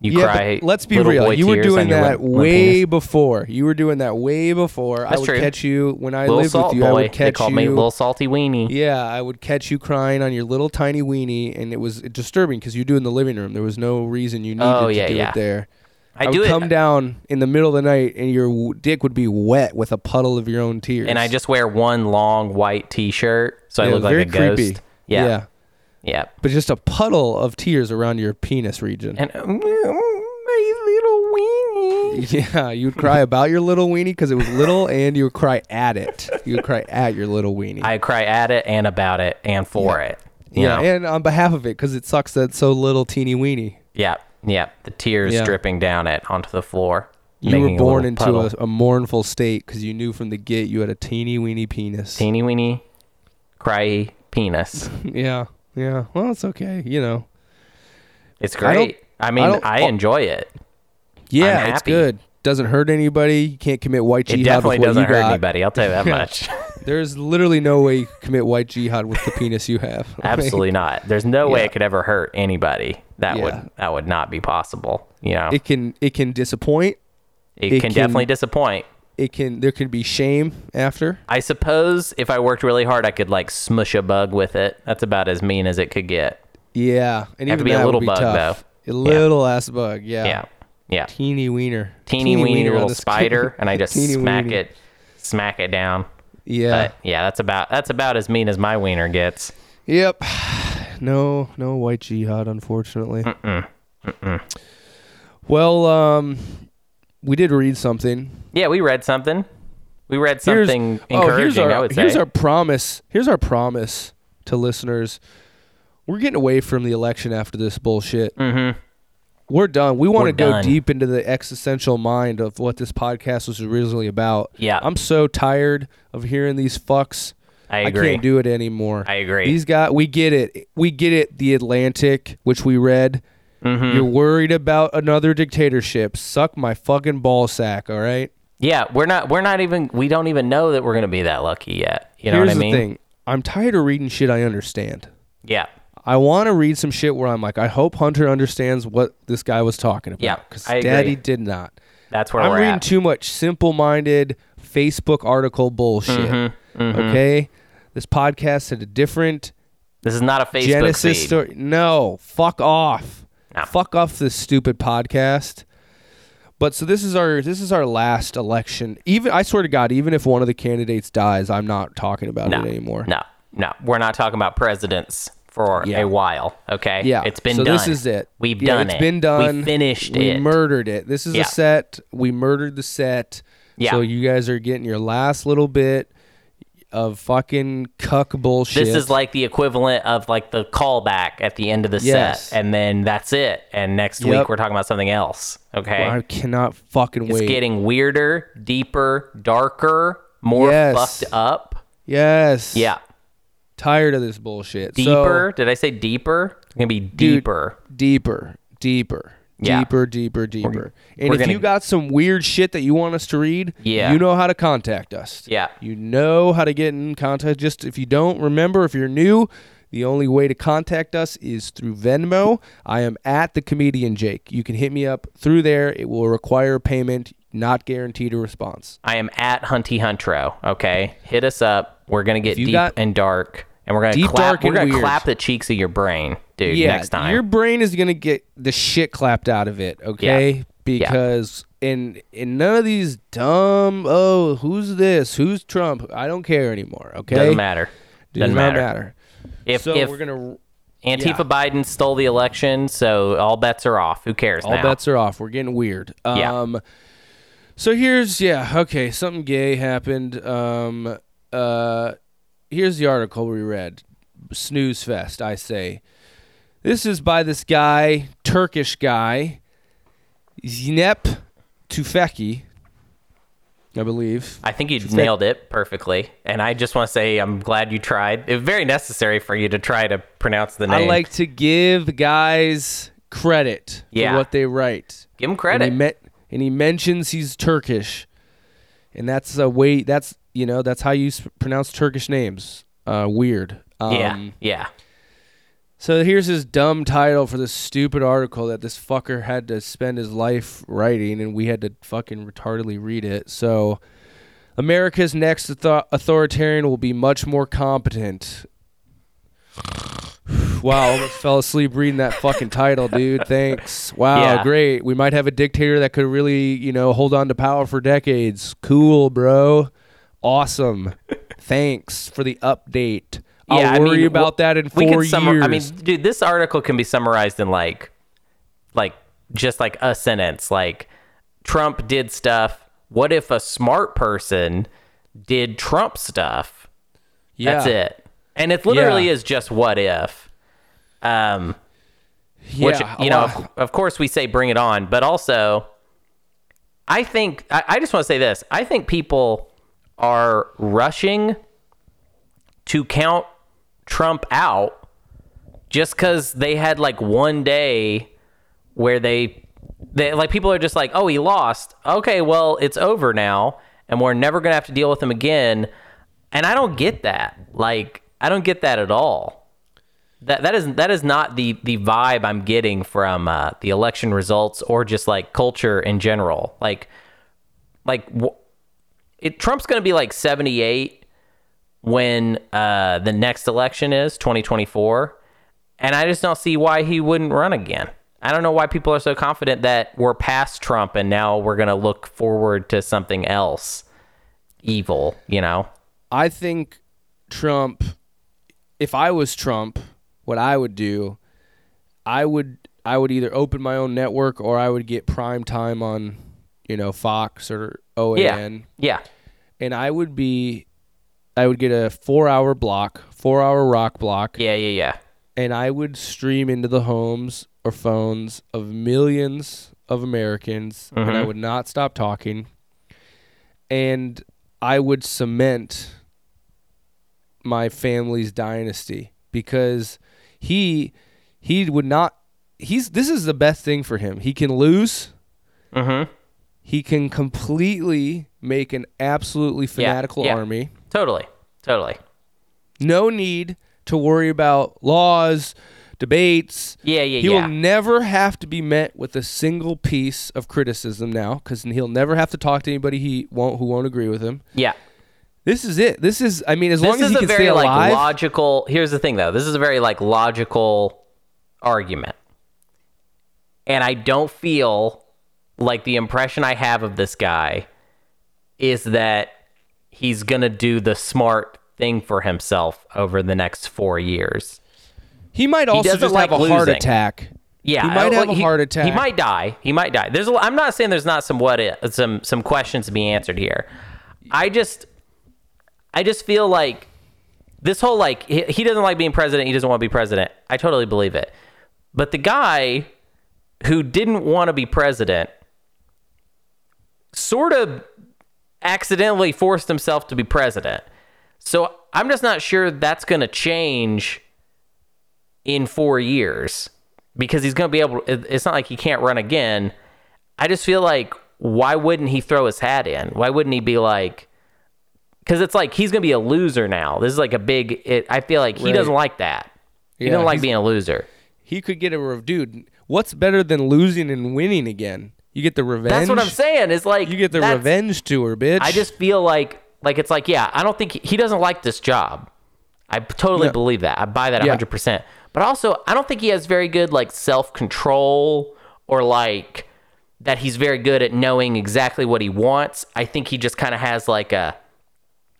You yeah, cry. let's be real. You were doing that limp- way before. You were doing that way before. I would true. catch you when I Little lived with you. I boy. would They catch called you. me little salty weenie. yeah, I would catch you crying on your little tiny weenie, and it was disturbing because you do it in the living room. There was no reason you needed Oh, to do yeah. it there. I, would do it, come down in the middle of the night and your w- dick would be wet with a puddle of your own tears. and I just wear one long white T-shirt, so I Yeah, look like very a ghost. creepy. Yeah, yeah. But just a puddle of tears around your penis region. And um, my little weenie. yeah, you would cry about your little weenie because it was little, and you would cry at it. You would cry at your little weenie. I cry at it and about it and for it. you yeah, know? and on behalf of it because it sucks that it's so little teeny weenie. yeah, yeah. The tears Yeah. dripping down it onto the floor. You were born little into a, a mournful state because you knew from the get you had a teeny weeny penis. teeny weeny, cry penis. yeah, yeah. Well, it's okay. You know. It's great. I, mean, don't- I, enjoy it. Yeah, it's good. Doesn't hurt anybody. You can't commit white It definitely doesn't hurt got. anybody. I'll tell you that much. There's literally no way you can commit white jihad with the penis you have. Absolutely not. There's no way it could ever hurt anybody. That Yeah. would that would not be possible. You know, it, it can it can disappoint. it can, can- definitely disappoint. It can there can be shame after. I suppose if I worked really hard, I could like smush a bug with it. That's about as mean as it could get. Yeah, and Have to even be a that would little be bug, tough. A little ass bug. Yeah. Yeah, yeah. Teeny wiener. Teeny, weeny wiener on little this- spider, and I just Teeny smack weeny. it, smack it down. Yeah. But yeah, that's about that's about as mean as my wiener gets. Yep. No, no white jihad, unfortunately. Well, um, we did read something. Yeah, we read something. We read Here's- something oh, here's encouraging. our, I would say. Here's our promise. Here's our promise to listeners. We're getting away from the election after this bullshit. mm-hmm. We're done. We want We're to go done. deep into the existential mind of what this podcast was originally about. Yeah. I'm so tired of hearing these fucks. I agree. I can't do it anymore. I agree. These guys, we get it. We get it. The Atlantic, which we read. Mhm. You're worried about another dictatorship. Suck my fucking ball sack. All right. Yeah, we're not. We're not even. We don't even know that we're gonna be that lucky yet. You know Here's what I mean? the thing. I'm tired of reading shit I understand. Yeah. I want to read some shit where I'm like, I hope Hunter understands what this guy was talking about. Yeah, because agree. Daddy did not. That's where I'm reading at. too much simple-minded Facebook article bullshit. Mm-hmm, Okay, this podcast had a different this is not a Facebook Genesis feed. story. No, fuck off. No. Fuck off this stupid podcast. But so this is our this is our last election. Even I swear to God, even if one of the candidates dies, I'm not talking about No, it anymore. no, no. We're not talking about presidents for Yeah. a while. Okay. Yeah, It's been so done. this is it. We've Yeah, done It's it. It's been done. We finished we it. We murdered it. This is Yeah. a set. We murdered the set. Yeah. So you guys are getting your last little bit of fucking cuck bullshit. This is like the equivalent of like the callback at the end of the Yes. set, and then that's it. And next Yep. week we're talking about something else. Okay. I cannot fucking It's wait. It's getting weirder, deeper, darker, more Yes. fucked up. yes. Yeah. Tired of this bullshit. So- Deeper. Did I say deeper? It's gonna be deeper. deeper, deeper, Yeah. deeper, deeper, deeper. and we're if gonna- you got some weird shit that you want us to read, Yeah. you know how to contact us. Yeah. You know how to get in contact. Just if you don't remember, if you're new, the only way to contact us is through Venmo. I am at the comedian Jake. You can hit me up through there. It will require payment, not guaranteed a response. I am at Hunty Huntro. Okay, hit us up. We're gonna get deep got- and dark, and we're gonna Deep, clap. dark, we're gonna weird. clap the cheeks of your brain, dude. yeah, next time. your brain is gonna get the shit clapped out of it. Okay, because in in none of these dumb oh who's this who's Trump I don't care anymore. Okay, Doesn't matter. Does Doesn't not matter. matter. If so if we're gonna Antifa yeah. Biden stole the election, so all bets are off. Who cares all now? bets are off. We're getting weird. Yeah. Um, so here's yeah okay something gay happened. Um, uh, here's the article we read. Snooze fest. I say. This is by this guy, Turkish guy, Zeynep Tufekci, I believe. I think you nailed it perfectly, and I just want to say I'm glad you tried. It's very necessary for you to try to pronounce the name. I like to give guys credit Yeah. for what they write. give him And credit. he, me- and he mentions he's Turkish, and that's a way. That's you know that's how you s- pronounce Turkish names. Uh, weird. Um, yeah, yeah. So here's his dumb title for this stupid article that this fucker had to spend his life writing, and we had to fucking retardedly read it. So, America's next author- authoritarian will be much more competent. Wow, almost fell asleep reading that fucking title, dude. Thanks. Wow, Yeah. great. We might have a dictator that could really, you know, hold on to power for decades. Cool, bro. Awesome. Thanks for the update. I'll Yeah, I worry mean, about that in we four could summar- years. I mean, dude, this article can be summarized in like, like just like a sentence. Like, Trump did stuff. What if a smart person did Trump stuff? yeah. That's it. And it literally Yeah. is just what if. Um, which Yeah, you know, of, of course, we say bring it on, but also, I think I, I just want to say this: I think people are rushing to count Trump out just because they had like one day where they, they like people are just like, oh, he lost. Okay, well, it's over now, and we're never gonna have to deal with him again. And I don't get that. Like, I don't get that at all. That that is that is not the the vibe I'm getting from uh, the election results or just like culture in general. Like, like wh- it Trump's going to be like 78 when uh, the next election is 2024, and I just don't see why he wouldn't run again. I don't know why people are so confident that we're past Trump and now we're going to look forward to something else evil. You know? I think Trump, if I was Trump, what I would do, I would I would either open my own network or I would get prime time on, you know, Fox or OAN. Yeah. Yeah. and I would be, I would get a four-hour block, four-hour rock block, Yeah. Yeah. Yeah. and I would stream into the homes or phones of millions of Americans, and I would not stop talking, and I would cement my family's dynasty because he he would not he's this is the best thing for him. He can lose. Mm-hmm. He can completely make an absolutely fanatical yeah. army. Totally. Totally. No need to worry about laws, debates. Yeah. Yeah. Yeah. He yeah. will never have to be met with a single piece of criticism now because he'll never have to talk to anybody he won't who won't agree with him. yeah. This is it. This is I mean as long this as is he a can very stay like logical. Here's the thing, though. This is a very like logical argument, and I don't feel like the impression I have of this guy is that he's gonna do the smart thing for himself over the next four years. he might also doesn't just like have a heart attack. Yeah, He might I- have a heart attack. He might die. He might die. There's. A, I'm not saying there's not some what if, some some questions to be answered here. I just, I just feel like this whole like he, he doesn't like being president. He doesn't want to be president. I totally believe it. But the guy who didn't want to be president sort of accidentally forced himself to be president. So I'm just not sure that's going to change in four years because he's going to be able it's not like he can't run again. I just feel like, why wouldn't he throw his hat in? Why wouldn't he be like, because it's like he's going to be a loser now. This is like a big, it, I feel like he Right. doesn't like that. He Yeah, doesn't like being a loser. He could get a dude. What's better than losing and winning again? You get the revenge. That's what I'm saying. Is like, You get the revenge tour, bitch. I just feel like like it's like yeah, I don't think he, he doesn't like this job. I totally No. believe that. I buy that Yeah. 100%. But also, I don't think he has very good like self-control or like that he's very good at knowing exactly what he wants. I think he just kind of has like a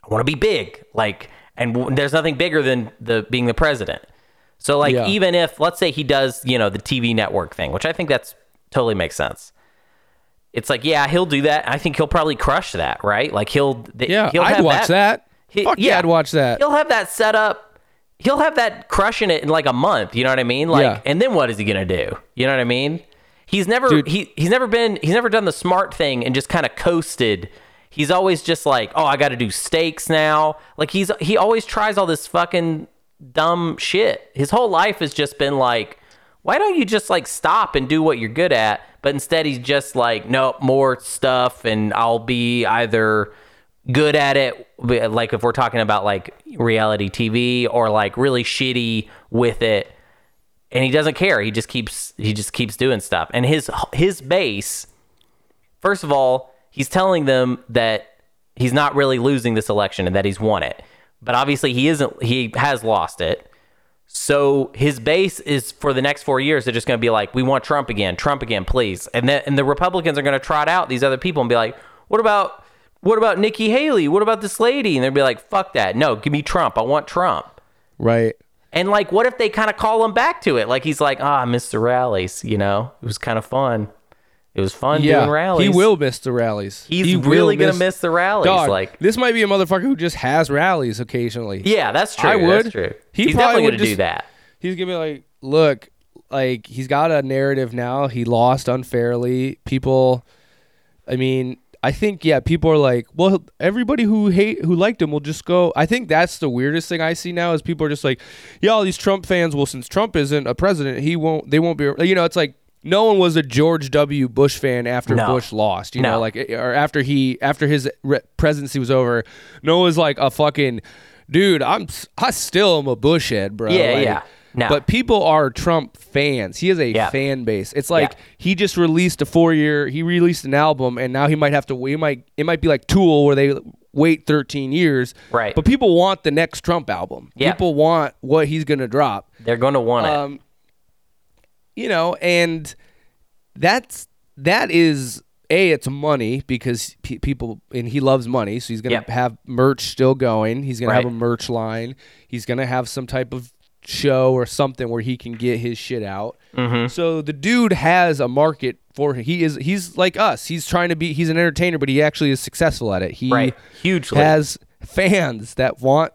I want to be big, like and w- there's nothing bigger than the being the president. So like Yeah. even if let's say he does, you know, the TV network thing, which I think that's totally makes sense. It's like, yeah, he'll do that. I think he'll probably crush that, right? Like he'll th- yeah, he'll I'd have watch that. He- Fuck yeah, I'd watch that. He'll have that set up. He'll have that crushing it in like a month. You know what I mean? Like, Yeah. and then what is he gonna do? You know what I mean? He's never Dude. he he's never been he's never done the smart thing and just kind of coasted. He's always just like, oh, I got to do stakes now. Like he's he always tries all this fucking dumb shit. His whole life has just been like, why don't you just like stop and do what you're good at? But instead, he's just like, nope, more stuff, and I'll be either good at it, like if we're talking about like reality TV, or like really shitty with it, and he doesn't care. He just keeps he just keeps doing stuff. And his his base, first of all, he's telling them that he's not really losing this election and that he's won it. But obviously he isn't he has lost it. So his base is for the next four years. They're just going to be like, "We want Trump again, Trump again, please." And then and the Republicans are going to trot out these other people and be like, "What about what about Nikki Haley? What about this lady?" And they'll be like, "Fuck that! No, give me Trump. I want Trump." Right. And like, what if they kind of call him back to it? Like he's like, "Ah, I missed the rallies. You know, it was kind of fun. It was fun Yeah. doing rallies. He will miss the rallies. He's He really gonna miss the rallies. Dog, Like, this might be a motherfucker who just has rallies occasionally. yeah, that's true. I would. That's true. He he's probably definitely would to do that. He's gonna be like, look, like he's got a narrative now. He lost unfairly. People, I mean, I think yeah, people are like, well, everybody who hate who liked him will just go. I think that's the weirdest thing I see now is people are just like, yeah, all these Trump fans. Well, since Trump isn't a president, he won't. They won't be. You know, it's like. No one was a George W. Bush fan after No. Bush lost, you No. know, like eh, or after he after his re- presidency was over. No one was like a fucking dude. I'm I still am a Bush head, bro. Yeah, Like, yeah. No. But people are Trump fans. He has a Yeah. fan base. It's like Yeah. he just released a four year. He released an album, and now he might have to. We might. It might be like Tool, where they wait 13 years. Right. But people want the next Trump album. Yeah. People want what he's gonna drop. They're going to want it. Um, You know, and that's that is a it's money because pe- people and he loves money, so he's gonna Yep. have merch still going. He's gonna have a merch line. He's gonna have some type of show or something where he can get his shit out. Mm-hmm. So the dude has a market for he is he's like us. He's trying to be he's an entertainer, but he actually is successful at it. He right. Hugely. has fans that want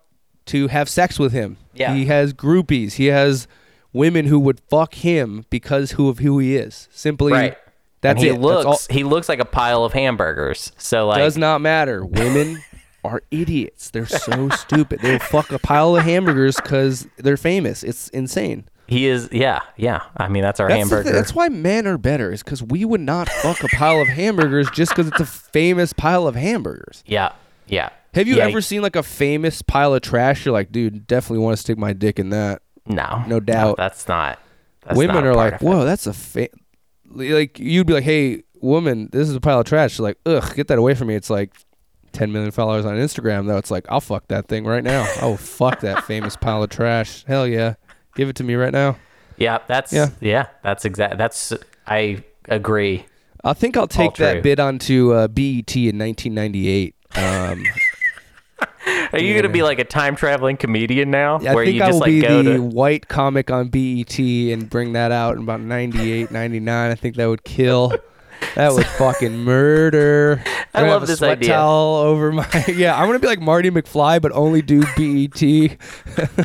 to have sex with him. Yeah. He has groupies. He has women who would fuck him because who of who he is. Simply right. that's and he it. Looks he looks like a pile of hamburgers. So like does not matter. Women are idiots. They're so stupid. They'll fuck a pile of hamburgers because they're famous. It's insane. he is yeah, yeah. I mean that's our That's, hamburger. thi- that's why men are better. Is because we would not fuck a pile of hamburgers just because it's a famous pile of hamburgers. yeah. Yeah. Have you Yeah, ever seen like a famous pile of trash? You're like, dude, definitely want to stick my dick in that. No. No doubt. that's not that's women not are like, whoa, that's a fa-. like you'd be like, hey, woman, this is a pile of trash. She's like, ugh, get that away from me. It's like 10 million followers on Instagram though. It's like, I'll fuck that thing right now. oh fuck that famous pile of trash. Hell yeah, give it to me right now. Yeah, that's Yeah. yeah, that's exact that's I agree. I think I'll take true. that bid onto uh, BET in 1998. Um, Are you gonna be like a time traveling comedian now? I where think you I just will like be go the to white comic on BET and bring that out in about 98, 99. I think that would kill. That would fucking murder. I love have a this sweat idea. towel over my. Yeah, I'm gonna be like Marty McFly, but only do BET,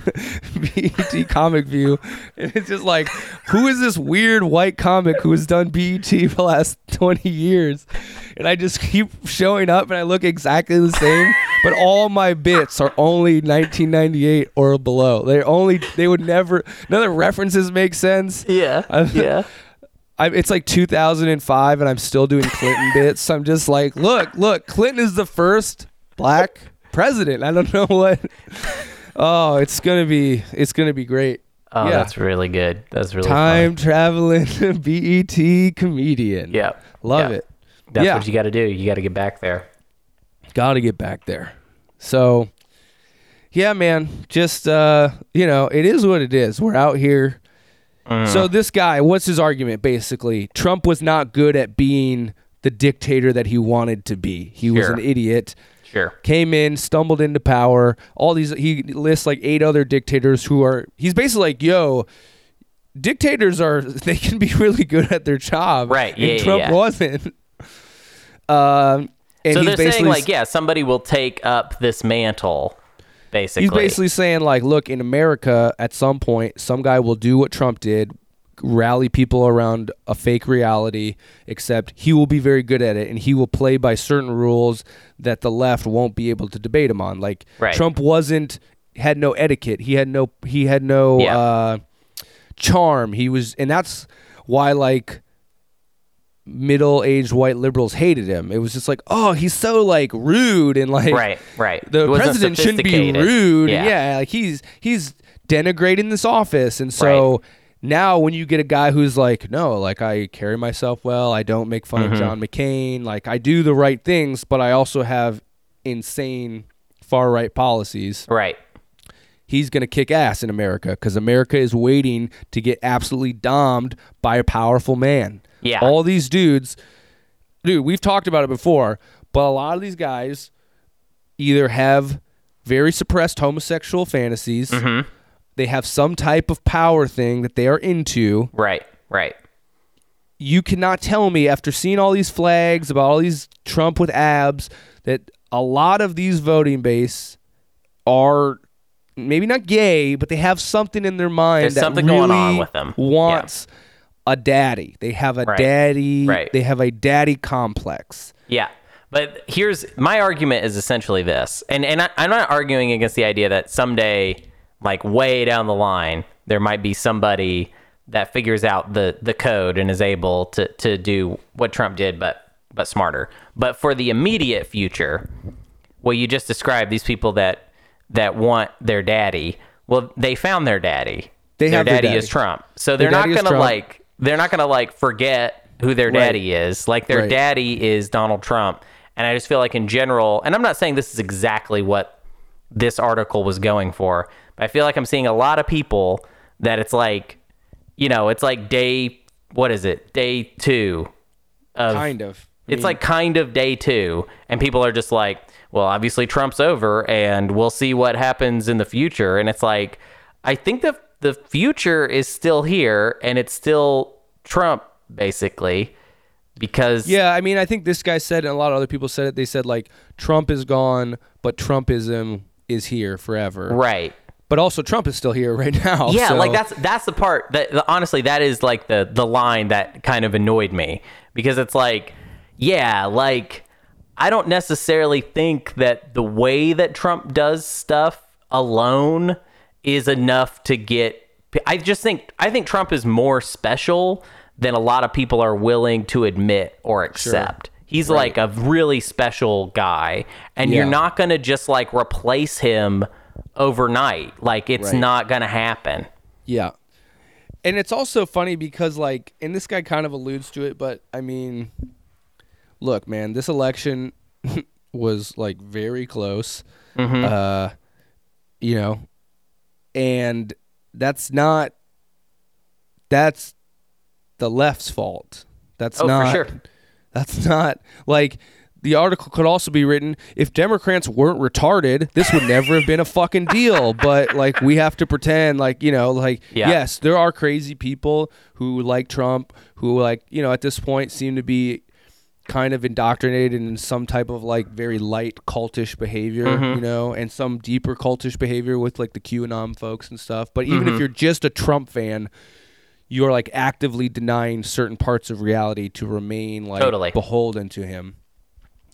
BET comic view. And it's just like, who is this weird white comic who has done BET for the last 20 years? And I just keep showing up, and I look exactly the same, but all my bits are only 1998 or below. They're only. They would never. None of the references make sense. Yeah. yeah. I, it's like 2005 and I'm still doing Clinton bits. So I'm just like, look, look, Clinton is the first black president. I don't know what. Oh, it's gonna be, it's gonna be great. Oh, Yeah. that's really good. That's really Time traveling BET comedian. Yeah. love Yeah. it. That's Yeah. what you got to do. You got to get back there. Got to get back there. So, yeah, man, just uh, you know, it is what it is. We're out here. Mm. So this guy, what's his argument basically? Trump was not good at being the dictator that he wanted to be. He was an idiot. Sure. Came in, stumbled into power. All these he lists like eight other dictators who are he's basically like, "Yo, dictators are they can be really good at their job." Right, And yeah, yeah, Trump yeah. wasn't. Um and so they're saying like, yeah, somebody will take up this mantle. Basically. He's basically saying like, look, in America, at some point, some guy will do what Trump did, rally people around a fake reality. Except he will be very good at it, and he will play by certain rules that the left won't be able to debate him on. Like Right. Trump wasn't had no etiquette. He had no he had no Yeah. uh, charm. He was, and that's why like middle-aged white liberals hated him. It was just like, oh, he's so like rude and like right. Right. the president shouldn't be rude. Yeah. Yeah. like he's he's denigrating this office, and so Right. now when you get a guy who's like, no, like I carry myself well, I don't make fun Mm-hmm. of John McCain, like I do the right things, but I also have insane far right policies. Right. he's going to kick ass in America because America is waiting to get absolutely domed by a powerful man. Yeah. All these dudes, dude, we've talked about it before, but a lot of these guys either have very suppressed homosexual fantasies, Mm-hmm. they have some type of power thing that they are into. Right. Right. You cannot tell me after seeing all these flags about all these Trump with abs that a lot of these voting base are maybe not gay, but they have something in their mind There's that something really going on with them. wants a daddy. They have a Right. daddy. Right. They have a daddy complex. Yeah. But here's my argument is essentially this. And and I, I'm not arguing against the idea that someday, like way down the line, there might be somebody that figures out the the code and is able to to do what Trump did but but smarter. But for the immediate future, what you just described, these people that that want their daddy, well, they found their daddy. They their have their daddy, daddy. is Trump. So they're not gonna Trump. like they're not gonna like forget who their Right. daddy is. Like their Right. daddy is Donald Trump. And I just feel like in general, and I'm not saying this is exactly what this article was going for, but I feel like I'm seeing a lot of people that it's like, you know, it's like day, what is it? Day two of Kind of. I it's mean, like kind of day two, and people are just like, well, obviously Trump's over, and we'll see what happens in the future. And it's like, I think the the future is still here, and it's still Trump basically, because Yeah, I mean, I think this guy said, and a lot of other people said it. They said like Trump is gone, but Trumpism is here forever. right. But also, Trump is still here right now. Yeah, so- like that's that's the part that the, honestly that is like the the line that kind of annoyed me because it's like yeah, like I don't necessarily think that the way that Trump does stuff alone is enough to get I just think I think Trump is more special than a lot of people are willing to admit or accept. He's like a really special guy and you're not going to just like replace him overnight. Like it's Right. not going to happen. Yeah. And it's also funny because like and this guy kind of alludes to it, but I mean look, man, this election was like very close. Mm-hmm. Uh you know, and that's not that's the left's fault. That's Oh, not sure. That's not like the article could also be written if Democrats weren't retarded, this would never have been a fucking deal. But like we have to pretend like, you know, like Yeah. yes, there are crazy people who like Trump, who like, you know, at this point seem to be kind of indoctrinated in some type of like very light cultish behavior, Mm-hmm. you know, and some deeper cultish behavior with like the QAnon folks and stuff. But even Mm-hmm. if you're just a Trump fan, you're like actively denying certain parts of reality to remain like Totally. beholden to him,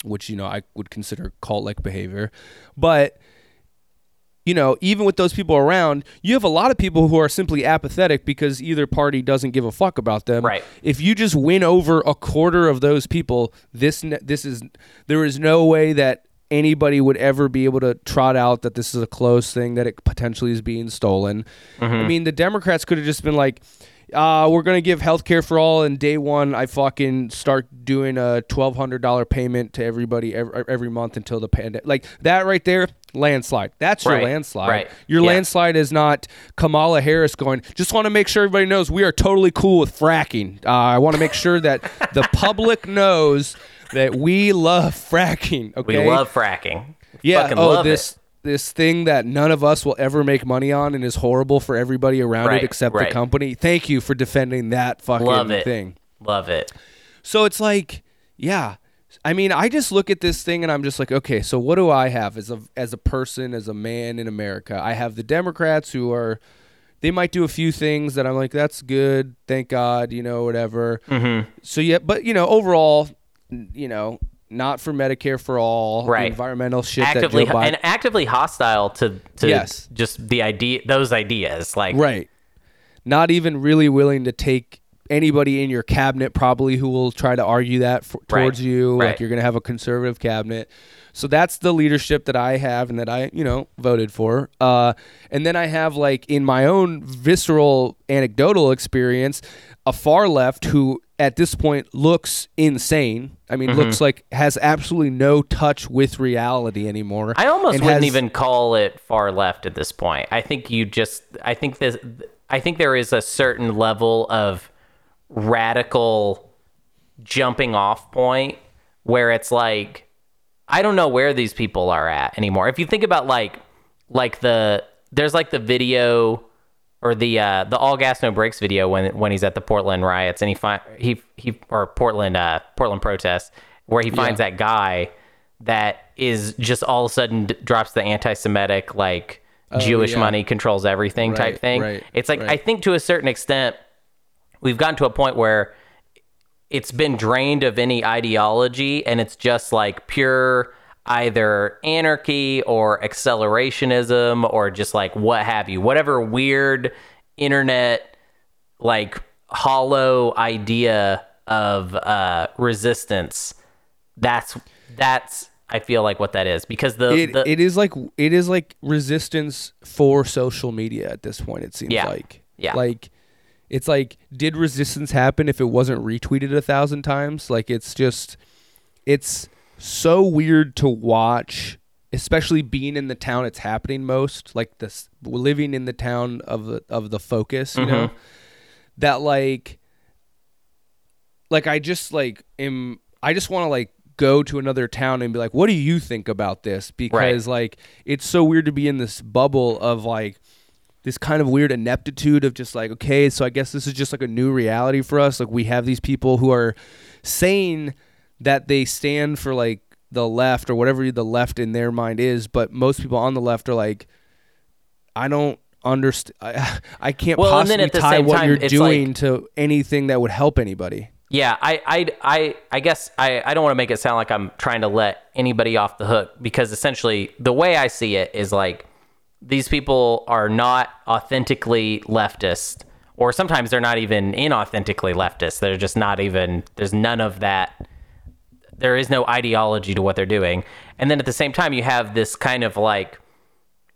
which you know I would consider cult-like behavior. But you know, even with those people around, you have a lot of people who are simply apathetic because either party doesn't give a fuck about them. Right. If you just win over a quarter of those people, this this is there is no way that anybody would ever be able to trot out that this is a close thing that it potentially is being stolen. I mm-hmm. mean, the Democrats could have just been like, uh, we're gonna give health care for all, and day one, I fucking start doing a twelve hundred dollar payment to everybody every, every month until the pandemic. Like that right there, landslide. That's your Right, landslide. right. Your Yeah. landslide is not Kamala Harris going. Just want to make sure everybody knows we are totally cool with fracking. Uh, I want to make sure that the public knows that we love fracking. We love fracking. yeah. Fucking oh, love this it. This thing that none of us will ever make money on and is horrible for everybody around Right, it except right. the company. Thank you for defending that fucking Love it. thing. Love it. So it's like, yeah. I mean, I just look at this thing and I'm just like, okay, so what do I have as a as a person, as a man in America? I have the Democrats who are they might do a few things that I'm like, that's good, thank God, you know, whatever. Mm-hmm. So yeah, but you know, overall, you know, not for Medicare for all, Right. environmental shit Actively Biden, and actively hostile to to Yes. just the idea those ideas like right? Not even really willing to take anybody in your cabinet probably who will try to argue that for, Right. towards you like you're going to have a conservative cabinet so that's the leadership that i have and that i you know voted for uh, and then i have like in my own visceral anecdotal experience a far left who at this point looks insane. I mean, looks mm-hmm. like has absolutely no touch with reality anymore. I almost wouldn't has- even call it far left at this point. I think you just I think this I think there is a certain level of radical jumping off point where it's like I don't know where these people are at anymore. If you think about like like the there's like the video or the uh, the all gas no brakes video when when he's at the Portland riots and he find he he or Portland uh, Portland protests where he finds that guy that is just all of a sudden d- drops the anti-Semitic like Jewish yeah. money controls everything Right, type thing. right, it's like I think to a certain extent we've gotten to a point where it's been drained of any ideology and it's just like pure either anarchy or accelerationism or just like what have you whatever weird internet like hollow idea of uh resistance that's that's i feel like what that is because the, it, the it is like it is like resistance for social media at this point it seems Yeah. like Yeah. like it's like did resistance happen if it wasn't retweeted a thousand times like it's just it's so weird to watch especially being in the town it's happening most like this living in the town of the of the focus you know mm-hmm. that like like I just like am I just want to like go to another town and be like, what do you think about this? Because like it's so weird to be in this bubble of like this kind of weird ineptitude of just like, okay, so I guess this is just like a new reality for us. Like we have these people who are saying that they stand for like the left or whatever the left in their mind is, but most people on the left are like, I don't understand. I, I can't Well, possibly tie what time, you're doing like- to anything that would help anybody. Yeah, I, I, I, I guess I, I don't want to make it sound like I'm trying to let anybody off the hook because essentially the way I see it is like these people are not authentically leftist, or sometimes they're not even inauthentically leftist. They're just not even. There's none of that. There is no ideology to what they're doing, and then at the same time you have this kind of like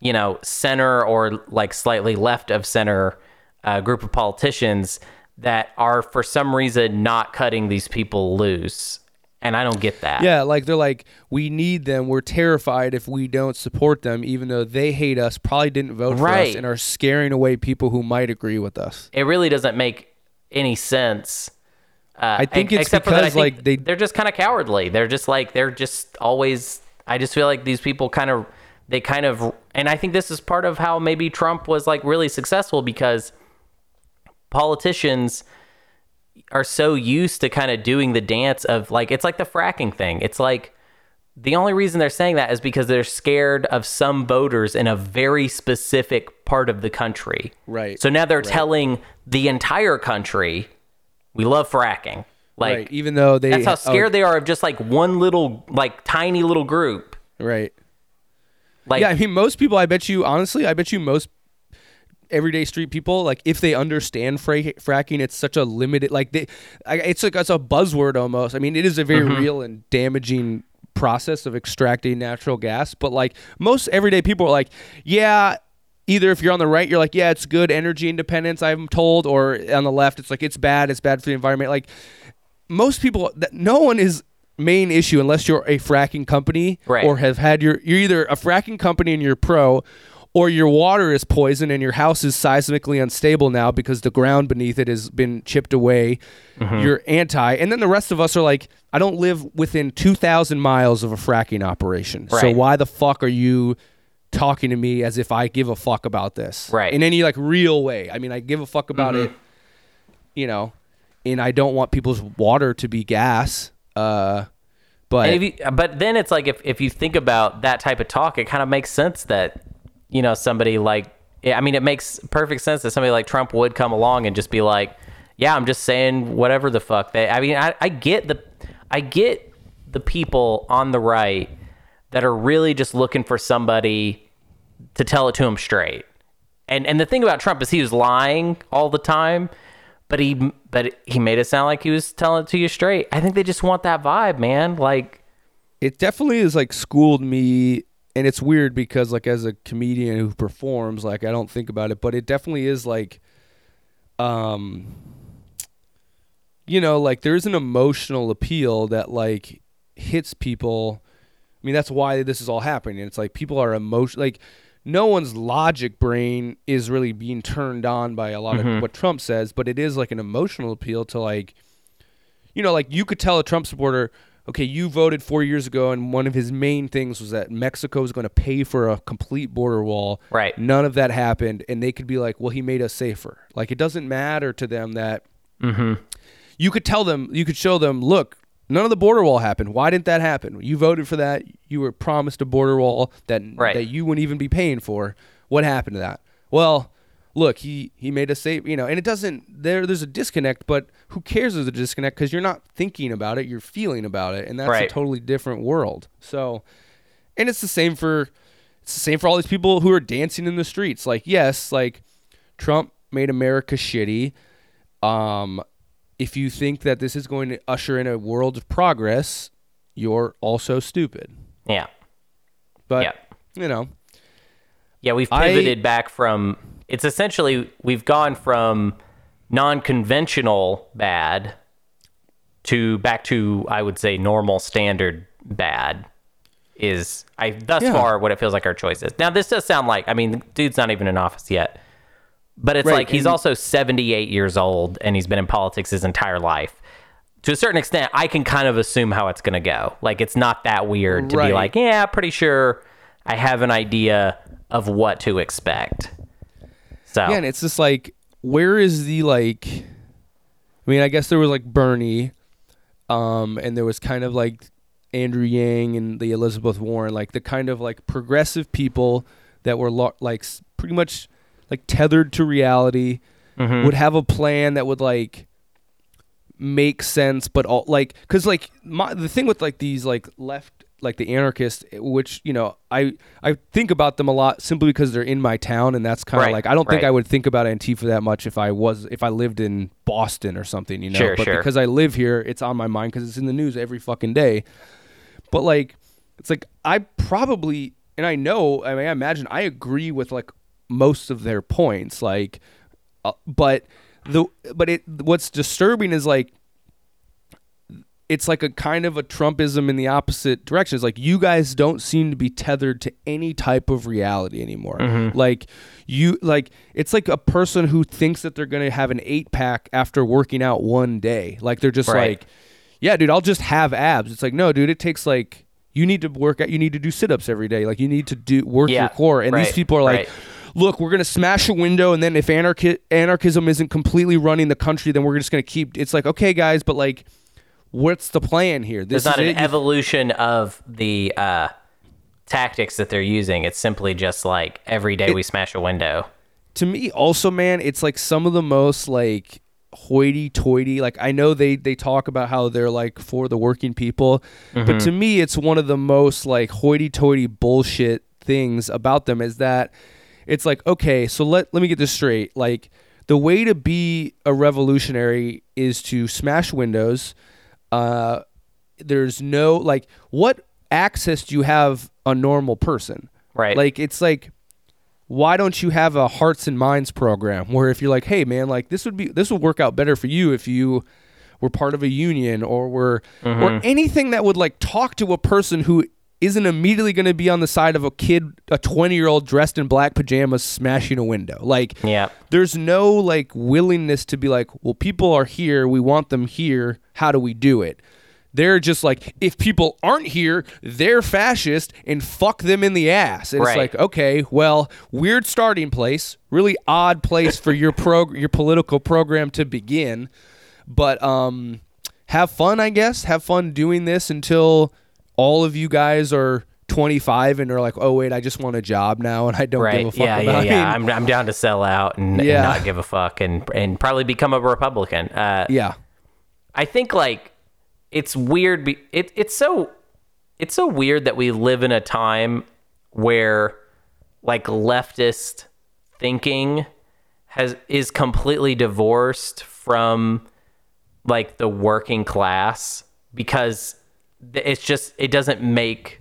you know, center or like slightly left of center uh, group of politicians that are for some reason not cutting these people loose. And I don't get that. Yeah, like they're like, we need them. We're terrified if we don't support them, even though they hate us, probably didn't vote for us, and are scaring away people who might agree with us. It really doesn't make any sense. Uh, I think it's except for that because, think like, they- they're just kind of cowardly. They're just like they're just always. I just feel like these people kind of they kind of, and I think this is part of how maybe Trump was like really successful because politicians are so used to kind of doing the dance of like it's like the fracking thing. It's like the only reason they're saying that is because they're scared of some voters in a very specific part of the country. Right. So now they're telling the entire country we love fracking. Like right. Even though they that's how oh, scared they are of just like one little like tiny little group. Right. Like yeah, I mean, most people. I bet you, honestly, I bet you most everyday street people, like if they understand fra- fracking, it's such a limited. Like they, I, it's like it's a buzzword almost. I mean, it is a very Mm-hmm. real and damaging process of extracting natural gas. But like most everyday people are like, yeah. Either if you're on the right, you're like, yeah, it's good energy independence, I'm told, or on the left, it's like it's bad, it's bad for the environment. Like most people, that no one is main issue unless you're a fracking company Right. or have had your you're either a fracking company and you're pro or your water is poisoned and your house is seismically unstable now because the ground beneath it has been chipped away mm-hmm. you're anti and then the rest of us are like i don't live within 2000 miles of a fracking operation so why the fuck are you talking to me as if i give a fuck about this Right. in any like real way i mean i give a fuck about it you know and i don't want people's water to be gas uh but you, but then it's like if, if you think about that type of talk, it kind of makes sense that you know somebody like I mean it makes perfect sense that somebody like Trump would come along and just be like, yeah, I'm just saying whatever the fuck they. I mean, I, I get the I get the people on the right that are really just looking for somebody to tell it to them straight. And and the thing about Trump is he was lying all the time, but he but he made it sound like he was telling it to you straight. I think they just want that vibe, man. Like it definitely has like schooled me and it's weird because like as a comedian who performs like i don't think about it but it definitely is like um you know, like there's an emotional appeal that like hits people. I mean, that's why this is all happening. It's like people are emotional. like no one's logic brain is really being turned on by a lot of mm-hmm. what Trump says, but it is like an emotional appeal to like you know, like you could tell a Trump supporter, okay, you voted four years ago, and one of his main things was that Mexico was going to pay for a complete border wall. Right. None of that happened, and they could be like, well, he made us safer. Like it doesn't matter to them that mm-hmm. you could tell them, you could show them, look, none of the border wall happened. Why didn't that happen? You voted for that. You were promised a border wall that Right. that you wouldn't even be paying for. What happened to that? Well, look, he he made a safe, you know, and it doesn't there there's a disconnect, but who cares there's a disconnect cuz you're not thinking about it, you're feeling about it, and that's a totally different world. So, and it's the same for it's the same for all these people who are dancing in the streets. Like, yes, like Trump made America shitty. Um, if you think that this is going to usher in a world of progress, you're also stupid. Yeah. But Yeah. you know, Yeah, we've I- pivoted back from it's essentially we've gone from non-conventional bad to back to I would say normal standard bad is I thus Yeah. far what it feels like our choice is. Now this does sound like I mean the dude's not even in office yet. But it's Right, like he's also 78 years old and he's been in politics his entire life. To a certain extent, I can kind of assume how it's going to go. Like it's not that weird to Right. be like, yeah, pretty sure I have an idea of what to expect. So yeah, and it's just like, where is the like? I mean, I guess there was like Bernie, um, and there was kind of like Andrew Yang and the Elizabeth Warren, like the kind of like progressive people that were lo- like pretty much like tethered to reality, Mhm. would have a plan that would like make sense, but all like because like my the thing with like these like left like the anarchists, which you know I I think about them a lot simply because they're in my town, and that's kind of Right, like I don't think. I would think about Antifa that much if I was if I lived in Boston or something, you know. Sure, but sure. because I live here, it's on my mind because it's in the news every fucking day. But like, it's like I probably and I know. I mean, I imagine I agree with like most of their points. Like, uh, but the but it what's disturbing is like it's like a kind of a Trumpism in the opposite direction. It's like you guys don't seem to be tethered to any type of reality anymore. Like you like it's like a person who thinks that they're gonna have an eight pack after working out one day. Like they're just Right. like, yeah, dude, I'll just have abs. It's like no, dude, it takes like you need to work out. You need to do sit ups every day. Like you need to do work Yeah, your core. And these people are like. right. Look, we're gonna smash a window, and then if anarchi- anarchism isn't completely running the country, then we're just gonna keep. It's like, okay, guys, but like, what's the plan here? This There's not an it. Evolution of the uh, tactics that they're using. It's simply just like every day we smash a window. to me, also, man, it's like some of the most like hoity-toity. Like I know they they talk about how they're like for the working people, but to me, it's one of the most like hoity-toity bullshit things about them is that it's like okay, so let let me get this straight. Like the way to be a revolutionary is to smash windows. Uh, there's no like what access do you have a normal person? Right. Like it's like why don't you have a hearts and minds program where if you're like, hey man, like this would be this would work out better for you if you were part of a union or were or anything that would like talk to a person who isn't immediately going to be on the side of a kid, a 20 year old dressed in black pajamas smashing a window. Like, Yeah. there's no like willingness to be like, well, people are here, we want them here. How do we do it? They're just like, if people aren't here, they're fascist and fuck them in the ass. And Right. it's like, okay, well, weird starting place, really odd place for your prog- your political program to begin. But um, have fun, I guess. Have fun doing this until all of you guys are 25 and are like, oh wait, I just want a job now and I don't Right. give a fuck Yeah, yeah, about yeah. it. I'm, I'm down to sell out and, and not give a fuck and and probably become a Republican. Uh, yeah. I think like it's weird. Be, it it's so it's so weird that we live in a time where like leftist thinking has is completely divorced from like the working class because it's just it doesn't make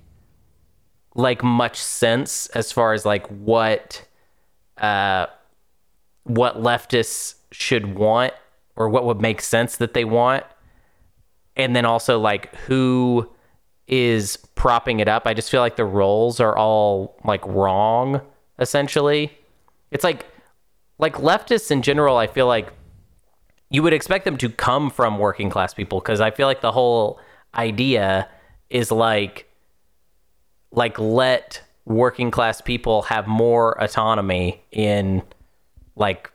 like much sense as far as like what uh what leftists should want or what would make sense that they want and then also like who is propping it up. I just feel like the roles are all like wrong essentially. It's like like leftists in general, I feel like you would expect them to come from working class people because I feel like the whole idea is like like let working class people have more autonomy in like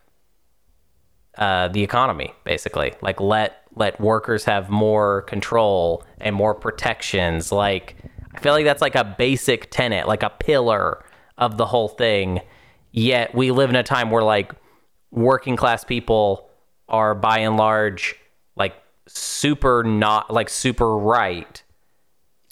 uh, the economy basically. Like let let workers have more control and more protections. Like i feel like that's like a basic tenet like a pillar of the whole thing. Yet we live in a time where like working class people are by and large super not like super right.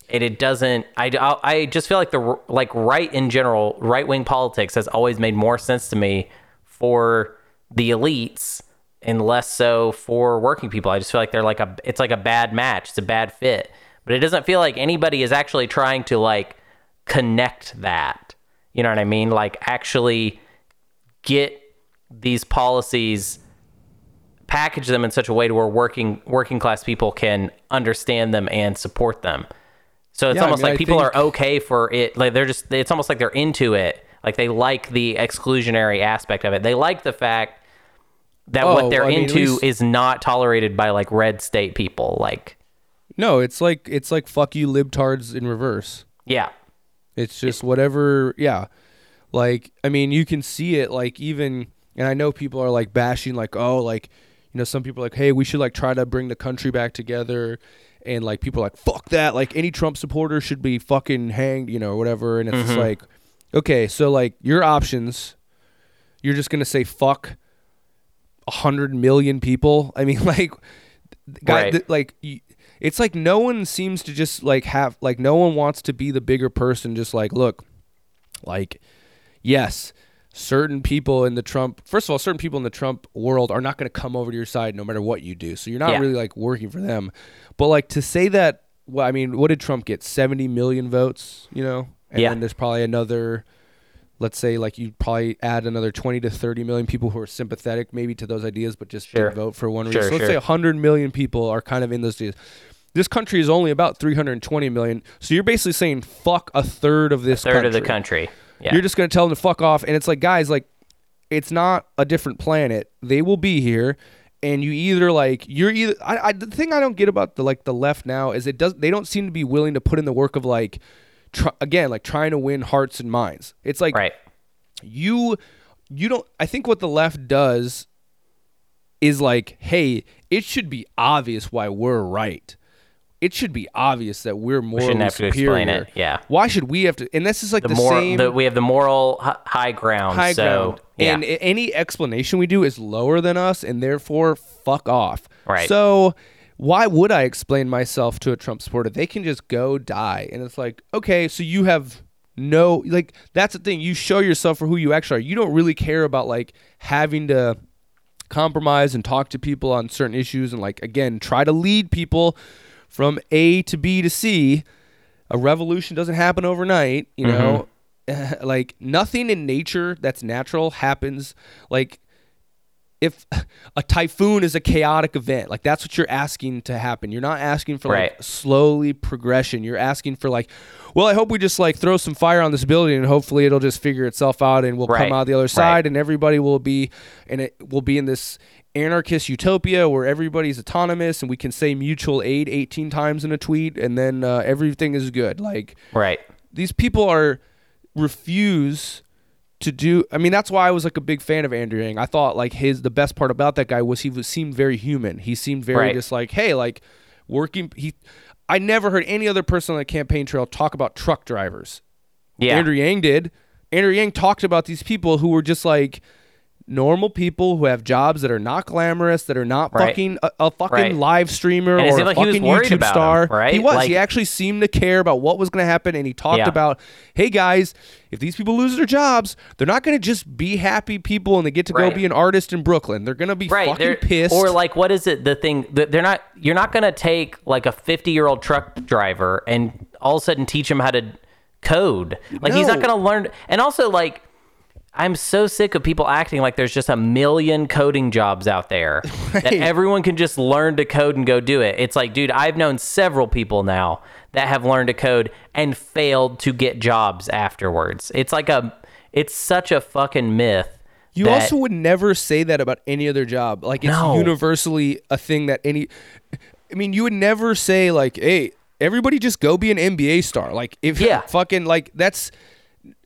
And it doesn't I, I just feel like the like right in general right wing politics has always made more sense to me for the elites and less so for working people. I just feel like they're like a it's like a bad match. It's a bad fit. But it doesn't feel like anybody is actually trying to like connect that. You know what i mean? Like actually get these policies package them in such a way to where working working class people can understand them and support them so it's Yeah, I almost mean, like I people think- are okay for it. Like they're just, it's almost like they're into it. Like they like the exclusionary aspect of it. They like the fact that Oh, what they're I mean, into least- is not tolerated by like red state people. Like, No, it's like it's like fuck you libtards in reverse. yeah, It's just whatever, yeah. Like I mean, you can see it like even and I know people are like bashing like oh like you know some people are like hey, we should like try to bring the country back together and like people are like fuck that like any Trump supporter should be fucking hanged, you know, or whatever and it's just mm-hmm. like okay, so like your options you're just going to say fuck a 100 million people. I mean like guy Right. th- like it's like no one seems to just like have like no one wants to be the bigger person just like look like yes certain people in the trump first of all certain people in the trump world are not going to come over to your side no matter what you do so you're not Yeah. really like working for them but like to say that well i mean what did trump get 70 million votes you know and Yeah. then there's probably another let's say like you probably add another 20 to 30 million people who are sympathetic maybe to those ideas but just Sure. didn't vote for one reason. Sure, so let's sure. say 100 million people are kind of in those ideas this country is only about 320 million so you're basically saying fuck a third of this third country. of the country. Yeah, You're just going to tell them to fuck off. And it's like, guys, like, it's not a different planet. They will be here. And you either like you're either I, I the thing I don't get about the like the left now is it does they don't seem to be willing to put in the work of like tr- again like trying to win hearts and minds. It's like right. you you don't I think what the left does is like, hey, it should be obvious why we're right. It should be obvious that we're morally have to superior. explain it, yeah. Why should we have to? And this is like The, the, more same the, we have the moral hi- high ground. high so ground. yeah, And any explanation we do is lower than us, and therefore, fuck off. Right. So, why would I explain myself to a Trump supporter? They can just go die. And it's like, okay, so you have no, like, that's the thing. You show yourself for who you actually are. You don't really care about, like, having to compromise and talk to people on certain issues and, like, again, try to lead people from A to B to C. A revolution doesn't happen overnight, you mm-hmm. know. like nothing in nature that's natural happens like if a typhoon is a chaotic event like that's what you're asking to happen you're not asking for like slowly progression you're asking for like well i hope we just like throw some fire on this building and hopefully it'll just figure itself out and we'll Right. come out the other Right. side and everybody will be and it will be in this anarchist utopia where everybody's autonomous and we can say mutual aid 18 times in a tweet and then uh, everything is good like right. these people are refuse to do I mean that's why I was like a big fan of Andrew Yang. I thought like his the best part about that guy was he was, seemed very human. He seemed very Right. just like, hey, like working he I never heard any other person on the campaign trail talk about truck drivers. Yeah. Andrew Yang did. Andrew Yang talked about these people who were just like normal people who have jobs that are not glamorous, that are not Right. fucking a, a fucking Right. live streamer or a like fucking YouTube star. him, right? He was. Like- he actually seemed to care about what was going to happen, and he talked Yeah. about, hey guys, if these people lose their jobs, they're not going to just be happy people and they get to Right. go be an artist in Brooklyn. They're going to be fucking they're pissed. or like what is it the thing that they're not you're not going to take like a 50 year old truck driver and all of a sudden teach him how to code like he's not going to learn and also like I'm so sick of people acting like there's just a million coding jobs out there that everyone can just learn to code and go do it. It's like, dude, I've known several people now that have learned to code and failed to get jobs afterwards. It's like a, it's such a fucking myth. You that- also would never say that about any other job. Like it's No. universally a thing that any I mean, you would never say like, "Hey, everybody just go be an NBA star." Like if Yeah. fucking like that's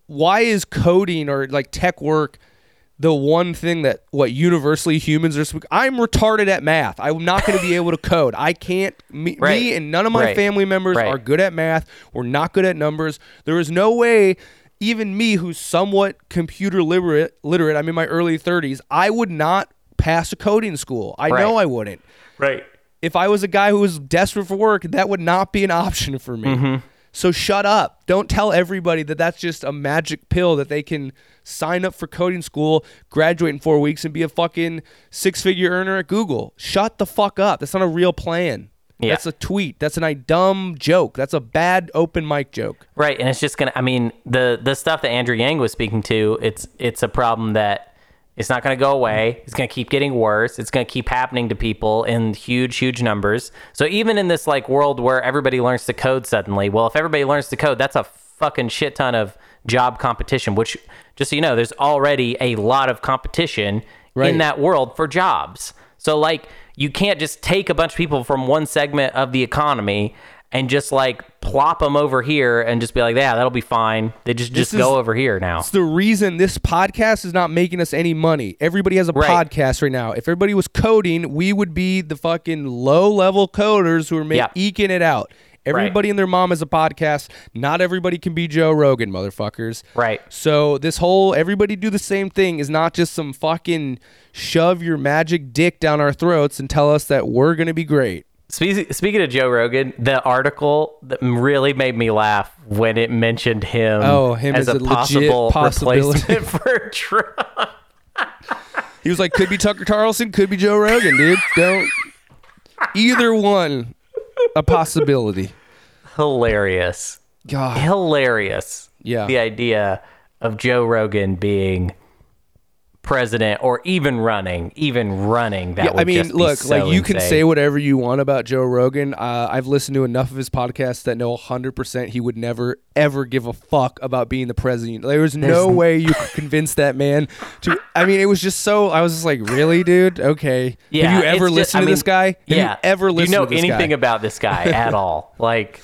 why is coding or like tech work the one thing that what universally humans are I'm retarded at math. I'm not going to be able to code. I can't me, Right. me and none of my Right. family members Right. are good at math. We're not good at numbers. There is no way even me who's somewhat computer literate literate, I'm in my early 30s, I would not pass a coding school. I know I wouldn't. right. If I was a guy who was desperate for work, that would not be an option for me. Mm-hmm. So shut up. Don't tell everybody that that's just a magic pill that they can sign up for coding school, graduate in 4 weeks and be a fucking six-figure earner at Google. Shut the fuck up. That's not a real plan. Yeah. That's a tweet. That's a dumb joke. That's a bad open mic joke. Right, and it's just gonna. I mean, the the stuff that Andrew Yang was speaking to, it's it's a problem that it's not gonna go away. It's gonna keep getting worse. It's gonna keep happening to people in huge, huge numbers. So even in this like world where everybody learns to code suddenly, well, if everybody learns to code, that's a fucking shit ton of job competition. Which, just so you know, there's already a lot of competition Right. in that world for jobs. So like, you can't just take a bunch of people from one segment of the economy and just like plop them over here and just be like, yeah, that'll be fine. They just just is- go over here now. It's the reason this podcast is not making us any money. Everybody has a Right. podcast right now. If everybody was coding, we would be the fucking low level coders who are ma- Yeah. eking it out. Everybody and their mom has a podcast. Not everybody can be Joe Rogan, motherfuckers. Right. So this whole everybody do the same thing is not just some fucking shove your magic dick down our throats and tell us that we're gonna be great. Speaking speaking of Joe Rogan, the article that really made me laugh when it mentioned him, Oh, him as as a a possible replacement for Trump. He was like, could be Tucker Carlson, could be Joe Rogan, dude. Don't either one a possibility. Hilarious. God. Hilarious. Yeah. The idea of Joe Rogan being president or even running, even running. That Yeah, I mean, look, so like you can say whatever you want about Joe Rogan. Uh, I've listened to enough of his podcasts that know 100% he would never, ever give a fuck about being the president. There was no There's- way you could convince that man to. I mean, it was just so. I was just like, really, dude? Okay. Yeah, Have you ever listened just- I to mean, this guy? Have yeah. you ever listened Do you know to anything guy? about this guy at all? Like,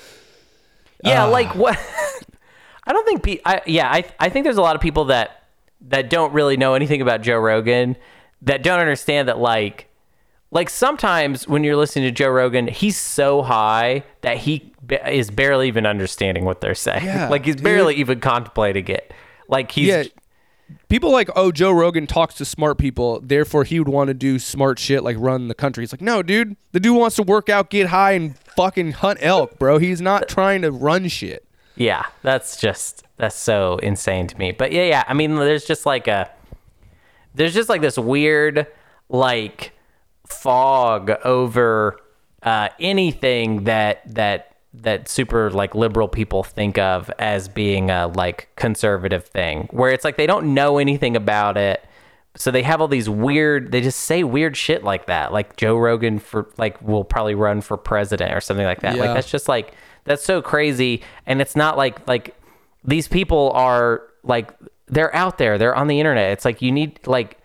yeah, Ah. like what? I don't think. Pe- I, yeah, I I think there's a lot of people that that don't really know anything about Joe Rogan that don't understand that like like sometimes when you're listening to Joe Rogan, he's so high that he is barely even understanding what they're saying. Yeah, like he's dude. barely even contemplating it. Like he's Yeah. People like, oh, Joe Rogan talks to smart people, therefore he would want to do smart shit like run the country. It's like, no, dude, the dude wants to work out, get high, and fucking hunt elk, bro. He's not trying to run shit. Yeah, that's just that's so insane to me. But yeah, yeah. I mean, there's just like a there's just like this weird like fog over uh, anything that that that super like liberal people think of as being a like conservative thing, where it's like they don't know anything about it. So they have all these weird. They just say weird shit like that. Like Joe Rogan for like will probably run for president or something like that. Yeah. Like that's just like that's so crazy. And it's not like like these people are like they're out there. They're on the internet. It's like you need like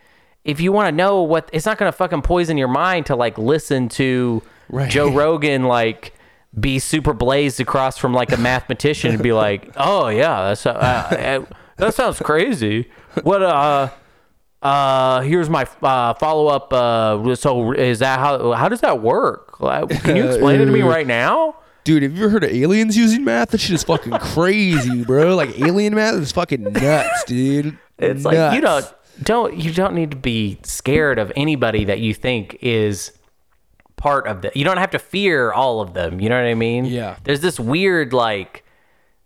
if you want to know what it's not gonna fucking poison your mind to like listen to Right. Joe Rogan like be super blazed across from like a mathematician and be like, oh yeah, that's uh, uh, that sounds crazy. What uh uh here's my uh follow up uh so is that how how does that work? Can you explain it to me right now? Dude, have you ever heard of aliens using math? That shit is fucking crazy, bro. Like alien math is fucking nuts, dude. It's like you don't don't you don't need to be scared of anybody that you think is part of the. You don't have to fear all of them. You know what I mean? Yeah. There's this weird like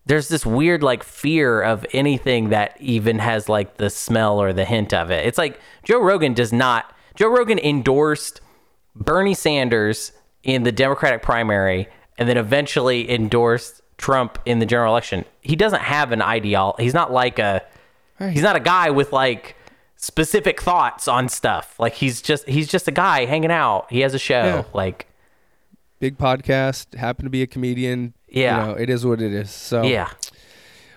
there's this weird like fear of anything that even has like the smell or the hint of it. It's like Joe Rogan does not Joe Rogan endorsed Bernie Sanders in the Democratic primary and then eventually endorsed Trump in the general election. He doesn't have an ideal. He's not like a He's not a guy with like specific thoughts on stuff. Like he's just he's just a guy hanging out. He has a show. Yeah. Like Big podcast. Happen to be a comedian. Yeah. You know, it is what it is. So yeah.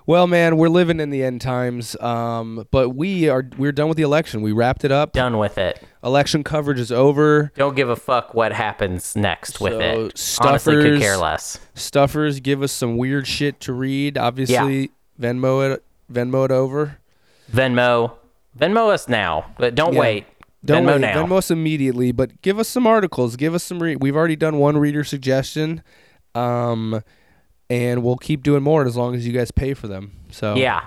Well, man, we're living in the end times. Um, but we are we're done with the election. We wrapped it up. Done with it. Election coverage is over. Don't give a fuck what happens next with So, it. Honestly, could stuffers- care less. Stuffers, give us some weird shit to read. Obviously, Venmo it, Venmo it over. Venmo, Venmo us now, but don't Yeah. wait. Don't Venmo wait, now. Venmo us immediately, but give us some articles. Give us some. Re- We've already done one reader suggestion, um, and we'll keep doing more as long as you guys pay for them. So Yeah,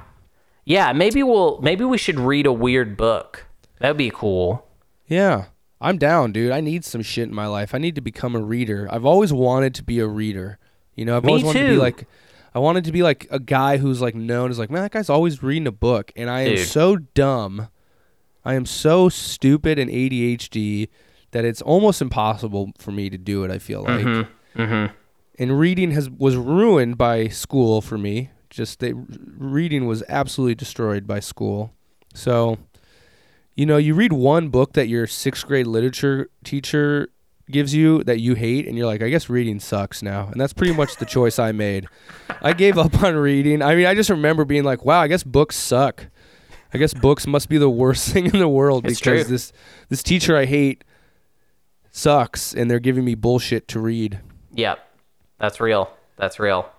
yeah. Maybe we'll maybe we should read a weird book. That'd be cool. yeah, I'm down, dude. I need some shit in my life. I need to become a reader. I've always wanted to be a reader. You know, I've Me always wanted to be like. I wanted to be like a guy who's like known as like, man, that guy's always reading a book, and I am Dude. so dumb. I am so stupid and ADHD that it's almost impossible for me to do it. I feel like. Mm-hmm. And reading has was ruined by school for me. Just that reading was absolutely destroyed by school. So, you know, you read one book that your sixth grade literature teacher gives you that you hate, and you're like, I guess reading sucks now. And that's pretty much the choice I made. I gave up on reading. I mean, I just remember being like, wow, I guess books suck. I guess books must be the worst thing in the world It's because true. this this teacher I hate sucks, and they're giving me bullshit to read. Yep, that's real. That's real.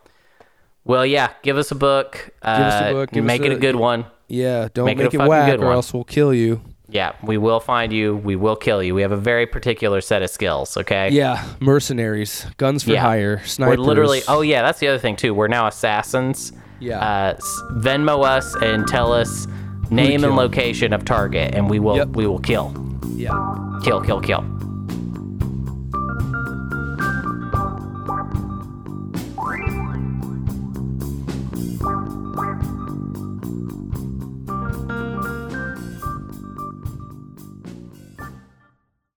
Well, yeah. Give us a book. Uh, us a book, give us make it a- a good one. Yeah, don't Make make, it a it, whack, or else we'll kill you. Yeah, we will find you. We will kill you. We have a very particular set of skills. Okay. Yeah, mercenaries, guns for Yeah. hire, snipers. We're literally. Oh yeah, that's the other thing too. We're now assassins. Yeah. Uh, Venmo us and tell us name and location of target, and we will Yep. we will kill, yeah. kill, kill, kill.